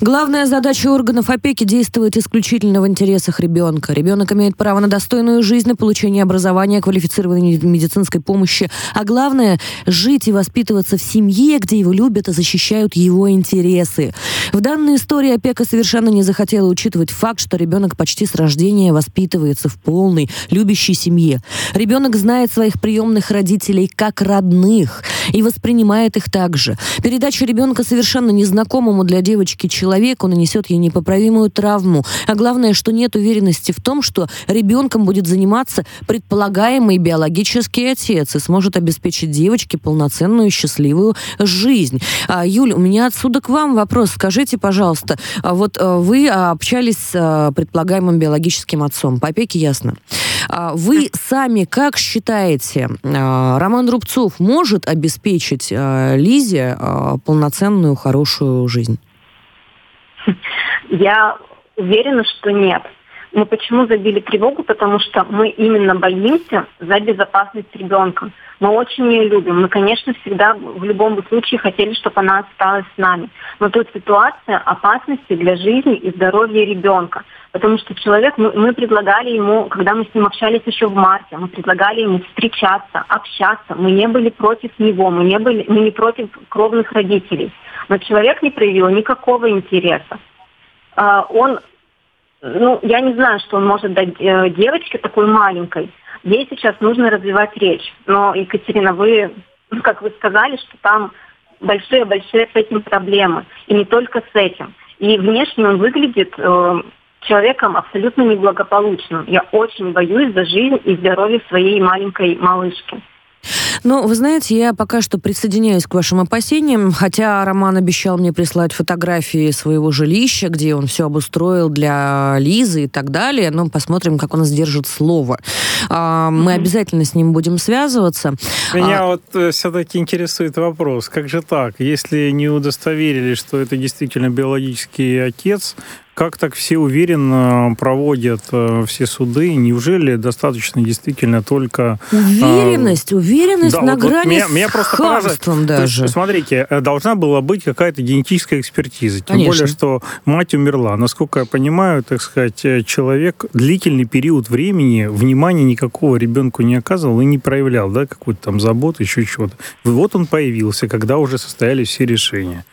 Главная задача органов опеки действовать исключительно в интересах ребенка. Ребенок имеет право на достойную жизнь, на получение образования, квалифицированной медицинской помощи, а главное – жить и воспитываться в семье, где его любят и защищают его интересы. В данной истории опека совершенно не захотела учитывать факт, что ребенок почти почти с рождения воспитывается в полной, любящей семье. Ребенок знает своих приемных родителей как родных и воспринимает их так же. Передача ребенка совершенно незнакомому для девочки человеку нанесет ей непоправимую травму. А главное, что нет уверенности в том, что ребенком будет заниматься предполагаемый биологический отец и сможет обеспечить девочке полноценную счастливую жизнь. А, Юль, у меня отсюда к вам вопрос. Скажите, пожалуйста, а вот а, вы общались с предполагаемым самым биологическим отцом. По опеке ясно. А вы сами как считаете, а, Роман Рубцов может обеспечить а, Лизе полноценную, хорошую жизнь? Я уверена, что нет. Мы почему забили тревогу? Потому что мы именно боимся за безопасность ребенка. Мы очень ее любим. Мы, конечно, всегда в любом случае хотели, чтобы она осталась с нами. Но тут ситуация опасности для жизни и здоровья ребенка. Потому что человек, мы, мы предлагали ему, когда мы с ним общались еще в марте, мы предлагали ему встречаться, общаться. Мы не были против него, мы не, были, мы не против кровных родителей. Но человек не проявил никакого интереса. Uh, он, ну, я не знаю, что он может дать э, девочке такой маленькой. Ей сейчас нужно развивать речь. Но, Екатерина, вы, как вы сказали, что там большие-большие с этим проблемы. И не только с этим. И внешне он выглядит э, человеком абсолютно неблагополучным. Я очень боюсь за жизнь и здоровье своей маленькой малышки. Ну, вы знаете, я пока что присоединяюсь к вашим опасениям, хотя Роман обещал мне прислать фотографии своего жилища, где он все обустроил для Лизы и так далее. Но посмотрим, как он сдержит слово. А, мы обязательно с ним будем связываться. Меня а... вот э, все-таки интересует вопрос, как же так? Если не удостоверили, что это действительно биологический отец, как так все уверенно проводят э, все суды? Неужели достаточно действительно только... А, уверенность, э, уверенность да, на вот, грани вот меня, меня просто хамством даже. Есть, смотрите, э, должна была быть какая-то генетическая экспертиза. Тем Конечно. более, что мать умерла. Насколько я понимаю, так сказать, э, человек длительный период времени внимания никакого ребенку не оказывал и не проявлял, да, какую-то там заботу, еще чего-то. Вот он появился, когда уже состоялись все решения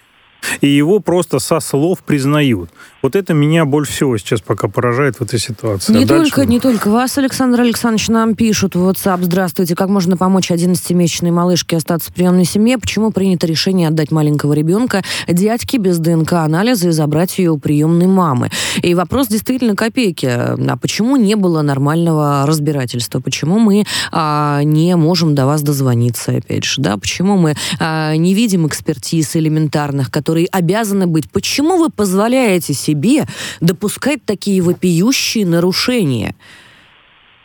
и его просто со слов признают. Вот это меня больше всего сейчас пока поражает в этой ситуации. Не, а только, дальше... не только вас, Александр Александрович, нам пишут в WhatsApp. Здравствуйте, как можно помочь 11-месячной малышке остаться в приемной семье? Почему принято решение отдать маленького ребенка дядьке без ДНК-анализа и забрать ее у приемной мамы? И вопрос действительно копейки. А почему не было нормального разбирательства? Почему мы а, не можем до вас дозвониться, опять же? Да? Почему мы а, не видим экспертиз элементарных, которые которые обязаны быть. Почему вы позволяете себе допускать такие вопиющие нарушения?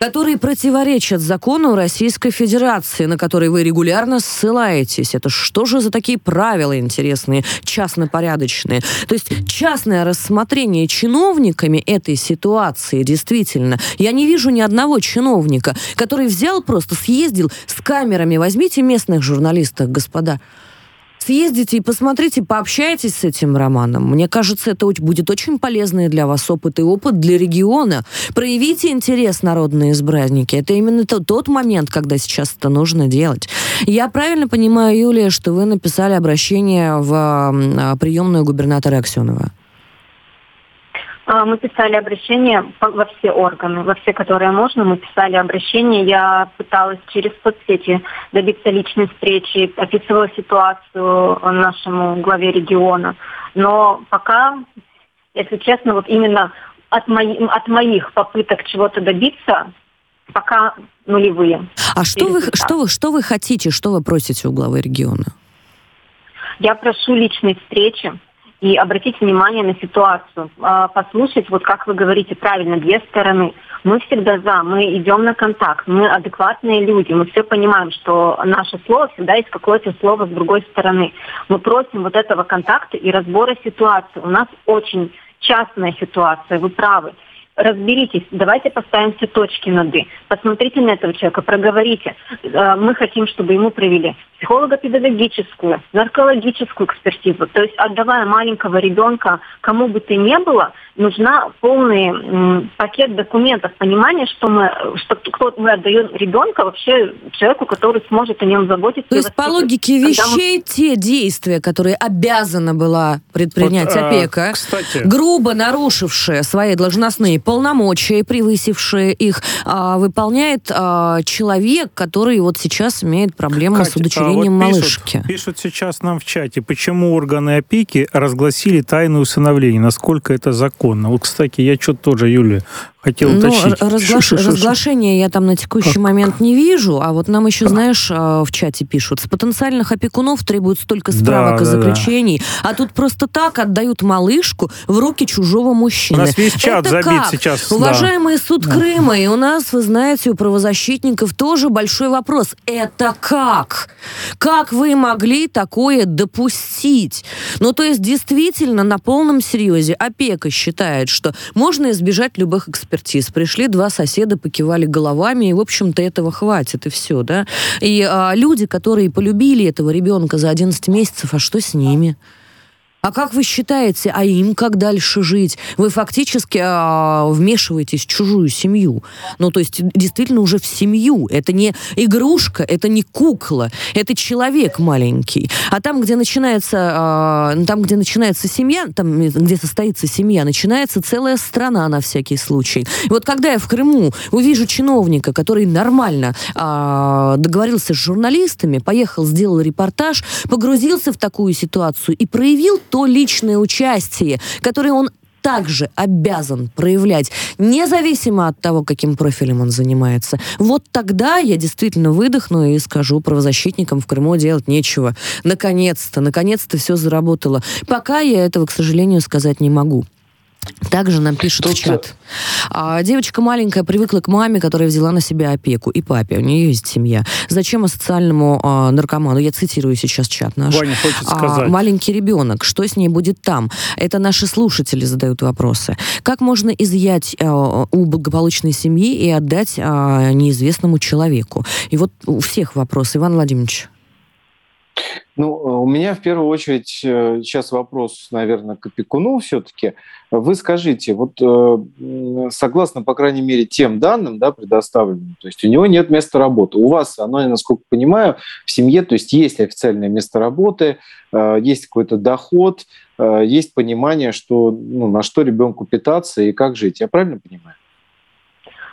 которые противоречат закону Российской Федерации, на который вы регулярно ссылаетесь. Это что же за такие правила интересные, частнопорядочные? То есть частное рассмотрение чиновниками этой ситуации, действительно, я не вижу ни одного чиновника, который взял просто, съездил с камерами, возьмите местных журналистов, господа, съездите и посмотрите, пообщайтесь с этим романом. Мне кажется, это будет очень полезный для вас опыт и опыт для региона. Проявите интерес, народные избранники. Это именно тот, момент, когда сейчас это нужно делать. Я правильно понимаю, Юлия, что вы написали обращение в приемную губернатора Аксенова? А, мы писали обращение во все органы, во все, которые можно. Мы писали обращение. Я пыталась через соцсети добиться личной встречи, описывала ситуацию нашему главе региона. Но пока, если честно, вот именно от, мои, от моих попыток чего-то добиться, пока нулевые. А что вы, что, вы, что вы хотите, что вы просите у главы региона? Я прошу личной встречи и обратить внимание на ситуацию, а, послушать, вот как вы говорите правильно, две стороны. Мы всегда за, мы идем на контакт, мы адекватные люди, мы все понимаем, что наше слово всегда есть какое-то слово с другой стороны. Мы просим вот этого контакта и разбора ситуации. У нас очень частная ситуация, вы правы разберитесь, давайте поставим все точки над «и». Посмотрите на этого человека, проговорите. Э, мы хотим, чтобы ему провели психолого-педагогическую, наркологическую экспертизу. То есть отдавая маленького ребенка кому бы то ни было, нужна полный м, пакет документов, понимание, что мы, что кто мы отдаем ребенка вообще человеку, который сможет о нем заботиться. То есть по логике вещей мы... те действия, которые обязана была предпринять вот, опека, а, кстати... грубо нарушившие свои должностные полномочия, превысившие их, а, выполняет а, человек, который вот сейчас имеет проблемы Катя, с удочерением а вот малышки. Пишут, пишут сейчас нам в чате, почему органы опеки разгласили тайну усыновления, насколько это законно. Вот, кстати, я что-то тоже, Юлия, хотел ну, уточнить. Разглаш... Шу -шу -шу разглашения я там на текущий как? момент не вижу, а вот нам еще, знаешь, а, в чате пишут, с потенциальных опекунов требуют столько справок да, и заключений, да. а тут просто так отдают малышку в руки чужого мужчины. У нас весь чат Это забит как? сейчас. Уважаемый да. суд Крыма, и у нас, вы знаете, у правозащитников тоже большой вопрос. Это как? Как вы могли такое допустить? Ну, то есть, действительно, на полном серьезе опека считает, что можно избежать любых экспериментов экспертиз. Пришли два соседа, покивали головами, и, в общем-то, этого хватит, и все, да. И а, люди, которые полюбили этого ребенка за 11 месяцев, а что с ними? А как вы считаете, а им как дальше жить? Вы фактически а, вмешиваетесь в чужую семью. Ну, то есть, действительно, уже в семью. Это не игрушка, это не кукла, это человек маленький. А там, где начинается, а, там, где начинается семья, там, где состоится семья, начинается целая страна на всякий случай. И вот когда я в Крыму увижу чиновника, который нормально а, договорился с журналистами, поехал, сделал репортаж, погрузился в такую ситуацию и проявил то личное участие, которое он также обязан проявлять, независимо от того, каким профилем он занимается. Вот тогда я действительно выдохну и скажу правозащитникам в Крыму делать нечего. Наконец-то, наконец-то все заработало. Пока я этого, к сожалению, сказать не могу. Также нам пишут Тут... в чат. А, девочка маленькая привыкла к маме, которая взяла на себя опеку, и папе. У нее есть семья. Зачем асоциальному а, наркоману, я цитирую сейчас чат наш, Ваня хочет а, сказать. Маленький ребенок, что с ней будет там? Это наши слушатели задают вопросы. Как можно изъять а, у благополучной семьи и отдать а, неизвестному человеку? И вот у всех вопрос. Иван Владимирович. Ну, у меня в первую очередь э, сейчас вопрос, наверное, к опекуну все-таки. Вы скажите, вот э, согласно, по крайней мере, тем данным, да, предоставленным, то есть у него нет места работы. У вас оно, насколько понимаю, в семье, то есть есть официальное место работы, э, есть какой-то доход, есть понимание, что, ну, на что ребенку питаться и как жить. Я правильно понимаю?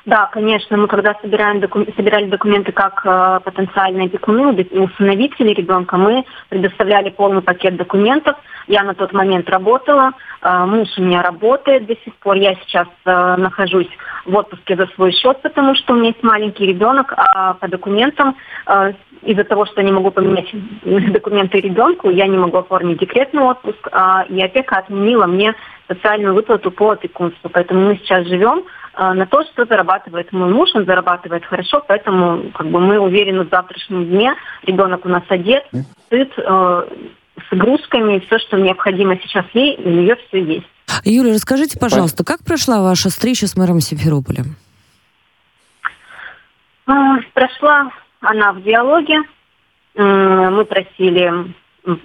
Да, конечно. Мы когда собираем доку... собирали документы как э, потенциальные опекуны, усыновители ребенка, мы предоставляли полный пакет документов. Я на тот момент работала, э, муж у меня работает до сих пор. Я сейчас э, нахожусь в отпуске за свой счет, потому что у меня есть маленький ребенок, а по документам э, из-за того, что не могу поменять (laughs) документы ребенку, я не могу оформить декретный отпуск, а, и опека отменила мне социальную выплату по опекунству. Поэтому мы сейчас живем на то, что зарабатывает мой муж, он зарабатывает хорошо, поэтому как бы мы уверены в завтрашнем дне, ребенок у нас одет, сыт, с игрушками, все, что необходимо сейчас ей, у нее все есть. Юля, расскажите, пожалуйста, как прошла ваша встреча с мэром Симферополя? Прошла она в диалоге. Мы просили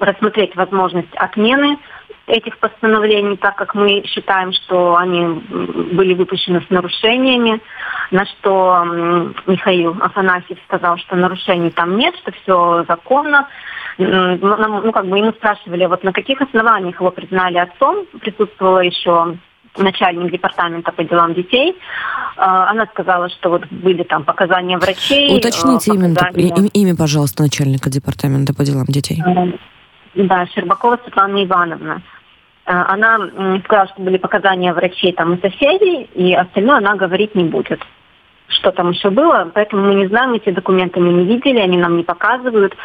рассмотреть возможность отмены этих постановлений, так как мы считаем, что они были выпущены с нарушениями, на что Михаил Афанасьев сказал, что нарушений там нет, что все законно. Ну, как бы ему спрашивали, вот на каких основаниях его признали отцом, присутствовала еще начальник департамента по делам детей. А, она сказала, что вот были там показания врачей. Уточните показания... имя, имя, пожалуйста, начальника департамента по делам детей. Да, Щербакова Светлана Ивановна. А, она сказала, что были показания врачей там и соседей, и остальное она говорить не будет. Что там еще было, поэтому мы не знаем, эти документы мы не видели, они нам не показывают.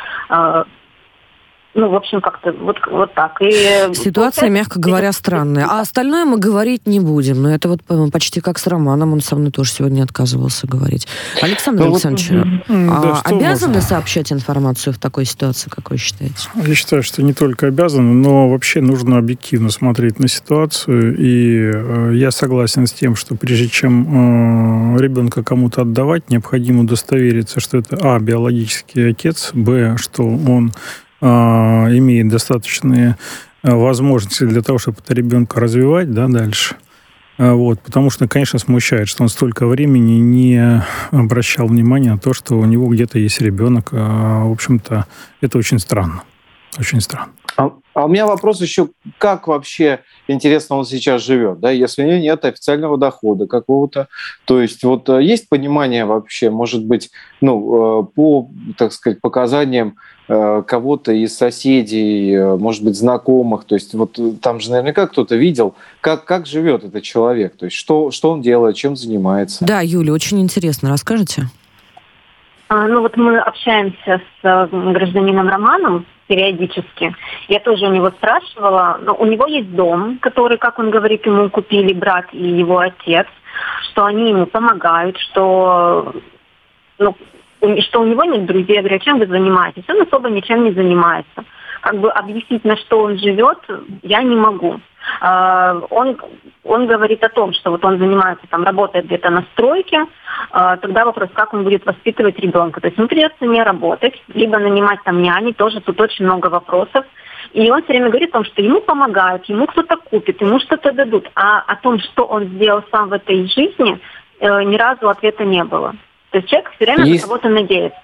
Ну, в общем, как-то вот, вот так. И э, Ситуация, вот мягко говоря, (laughs) странная. А остальное мы говорить не будем. Но это вот почти как с Романом. Он со мной тоже сегодня отказывался говорить. Александр ну, Александрович, вот, а, да, обязаны можно? сообщать информацию в такой ситуации, как вы считаете? Я считаю, что не только обязаны, но вообще нужно объективно смотреть на ситуацию. И э, я согласен с тем, что прежде чем э, ребенка кому-то отдавать, необходимо удостовериться, что это, а, биологический отец, б, что он имеет достаточные а, возможности для того, чтобы это ребенка развивать да, дальше. А, вот, потому что, конечно, смущает, что он столько времени не обращал внимания на то, что у него где-то есть ребенок. В общем-то, это очень странно. Очень странно. А, а у меня вопрос еще, как вообще, интересно, он сейчас живет, да, если у него нет официального дохода какого-то, то есть вот э, есть понимание вообще, может быть, ну, э, по, так сказать, показаниям э, кого-то из соседей, может быть, знакомых, то есть вот там же наверняка кто-то видел, как, как живет этот человек, то есть что, что он делает, чем занимается. Да, Юля, очень интересно, расскажите? А, ну вот мы общаемся с гражданином Романом, периодически. Я тоже у него спрашивала, но у него есть дом, который, как он говорит, ему купили брат и его отец, что они ему помогают, что, ну, что у него нет друзей. Я говорю, «А чем вы занимаетесь? Он особо ничем не занимается. Как бы объяснить, на что он живет, я не могу. А, он, он говорит о том, что вот он занимается, там, работает где-то на стройке, а, тогда вопрос, как он будет воспитывать ребенка. То есть ему придется не работать, либо нанимать там няни, тоже тут очень много вопросов. И он все время говорит о том, что ему помогают, ему кто-то купит, ему что-то дадут. А о том, что он сделал сам в этой жизни, э, ни разу ответа не было. То есть человек все время Есть... на кого-то надеется.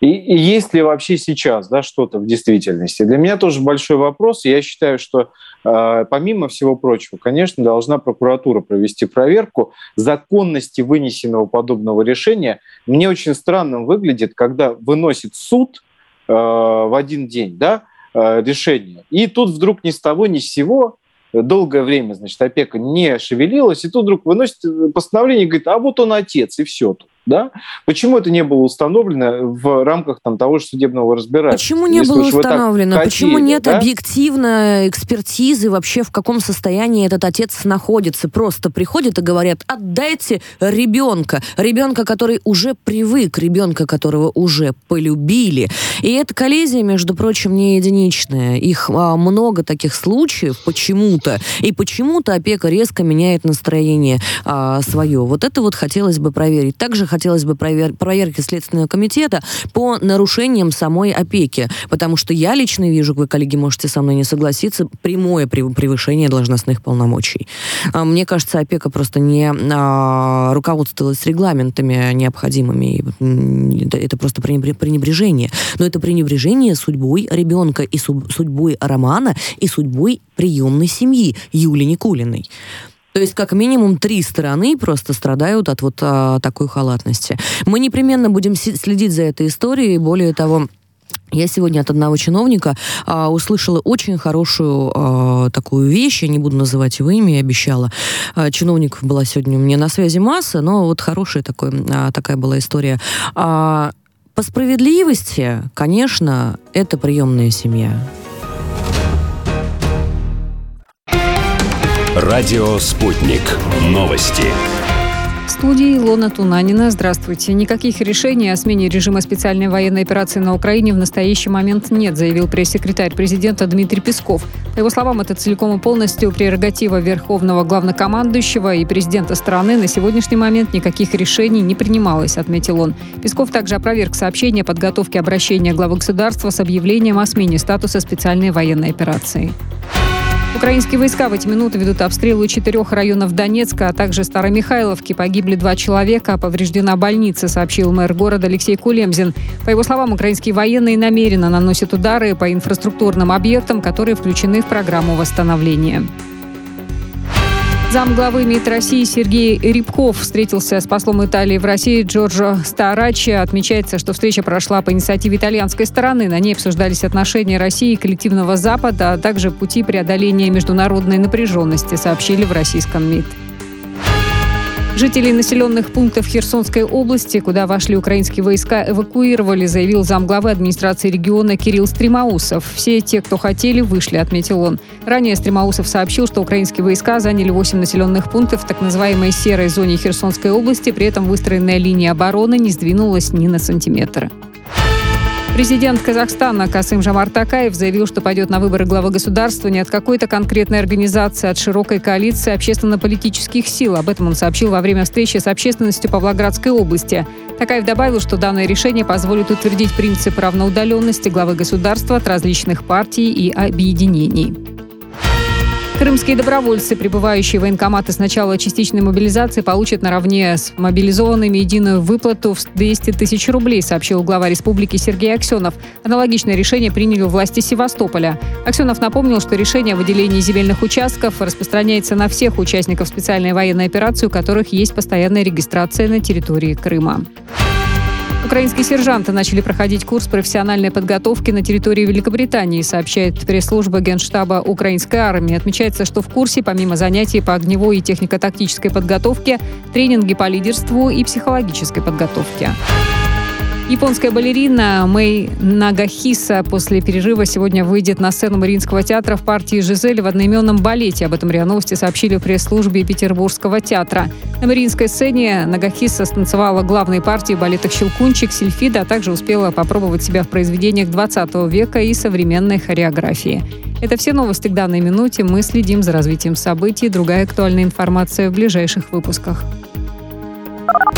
И, и есть ли вообще сейчас да, что-то в действительности? Для меня тоже большой вопрос. Я считаю, что э, помимо всего прочего, конечно, должна прокуратура провести проверку законности вынесенного подобного решения. Мне очень странным выглядит, когда выносит суд э, в один день да, э, решение, и тут вдруг ни с того ни с сего долгое время, значит, опека не шевелилась, и тут вдруг выносит постановление и говорит, а вот он отец, и все тут. Да? Почему это не было установлено в рамках там, того же судебного разбирательства? Почему не было установлено? Хотели, Почему нет да? объективной экспертизы вообще, в каком состоянии этот отец находится? Просто приходят и говорят, отдайте ребенка. Ребенка, который уже привык, ребенка, которого уже полюбили. И эта коллизия, между прочим, не единичная. Их а, много таких случаев почему-то. И почему-то опека резко меняет настроение а, свое. Вот это вот хотелось бы проверить. Также хотелось бы провер проверки Следственного комитета по нарушениям самой опеки, потому что я лично вижу, вы, коллеги, можете со мной не согласиться, прямое превышение должностных полномочий. А, мне кажется, опека просто не а, руководствовалась регламентами необходимыми. Это просто пренебрежение. Но это пренебрежение судьбой ребенка и судьбой Романа и судьбой приемной семьи Юли Никулиной. То есть как минимум три стороны просто страдают от вот а, такой халатности. Мы непременно будем следить за этой историей. Более того, я сегодня от одного чиновника а, услышала очень хорошую а, такую вещь, я не буду называть его имя, я обещала. А, чиновник была сегодня у меня на связи масса, но вот хорошая такой, а, такая была история. А, по справедливости, конечно, это приемная семья. Радио «Спутник». Новости. студии Илона Тунанина. Здравствуйте. Никаких решений о смене режима специальной военной операции на Украине в настоящий момент нет, заявил пресс-секретарь президента Дмитрий Песков. По его словам, это целиком и полностью прерогатива Верховного главнокомандующего и президента страны. На сегодняшний момент никаких решений не принималось, отметил он. Песков также опроверг сообщение о подготовке обращения главы государства с объявлением о смене статуса специальной военной операции. Украинские войска в эти минуты ведут обстрелы четырех районов Донецка, а также Старомихайловки. Погибли два человека, а повреждена больница, сообщил мэр города Алексей Кулемзин. По его словам, украинские военные намеренно наносят удары по инфраструктурным объектам, которые включены в программу восстановления. Зам главы МИД России Сергей Рябков встретился с послом Италии в России Джорджо Старачи. Отмечается, что встреча прошла по инициативе итальянской стороны. На ней обсуждались отношения России и коллективного Запада, а также пути преодоления международной напряженности, сообщили в российском МИД. Жителей населенных пунктов Херсонской области, куда вошли украинские войска, эвакуировали, заявил замглавы администрации региона Кирилл Стремаусов. Все те, кто хотели, вышли, отметил он. Ранее Стремаусов сообщил, что украинские войска заняли 8 населенных пунктов в так называемой серой зоне Херсонской области, при этом выстроенная линия обороны не сдвинулась ни на сантиметр. Президент Казахстана Касым Жамар Такаев заявил, что пойдет на выборы главы государства не от какой-то конкретной организации, а от широкой коалиции общественно-политических сил. Об этом он сообщил во время встречи с общественностью Павлоградской области. Такаев добавил, что данное решение позволит утвердить принцип равноудаленности главы государства от различных партий и объединений. Крымские добровольцы, прибывающие в военкоматы с начала частичной мобилизации, получат наравне с мобилизованными единую выплату в 200 тысяч рублей, сообщил глава республики Сергей Аксенов. Аналогичное решение приняли власти Севастополя. Аксенов напомнил, что решение о выделении земельных участков распространяется на всех участников специальной военной операции, у которых есть постоянная регистрация на территории Крыма. Украинские сержанты начали проходить курс профессиональной подготовки на территории Великобритании, сообщает пресс-служба Генштаба украинской армии. Отмечается, что в курсе, помимо занятий по огневой и технико-тактической подготовке, тренинги по лидерству и психологической подготовке. Японская балерина Мэй Нагахиса после перерыва сегодня выйдет на сцену Мариинского театра в партии «Жизель» в одноименном балете. Об этом РИА Новости сообщили в пресс-службе Петербургского театра. На Мариинской сцене Нагахиса станцевала главные партии балетах «Щелкунчик», «Сильфида», а также успела попробовать себя в произведениях 20 века и современной хореографии. Это все новости к данной минуте. Мы следим за развитием событий. Другая актуальная информация в ближайших выпусках.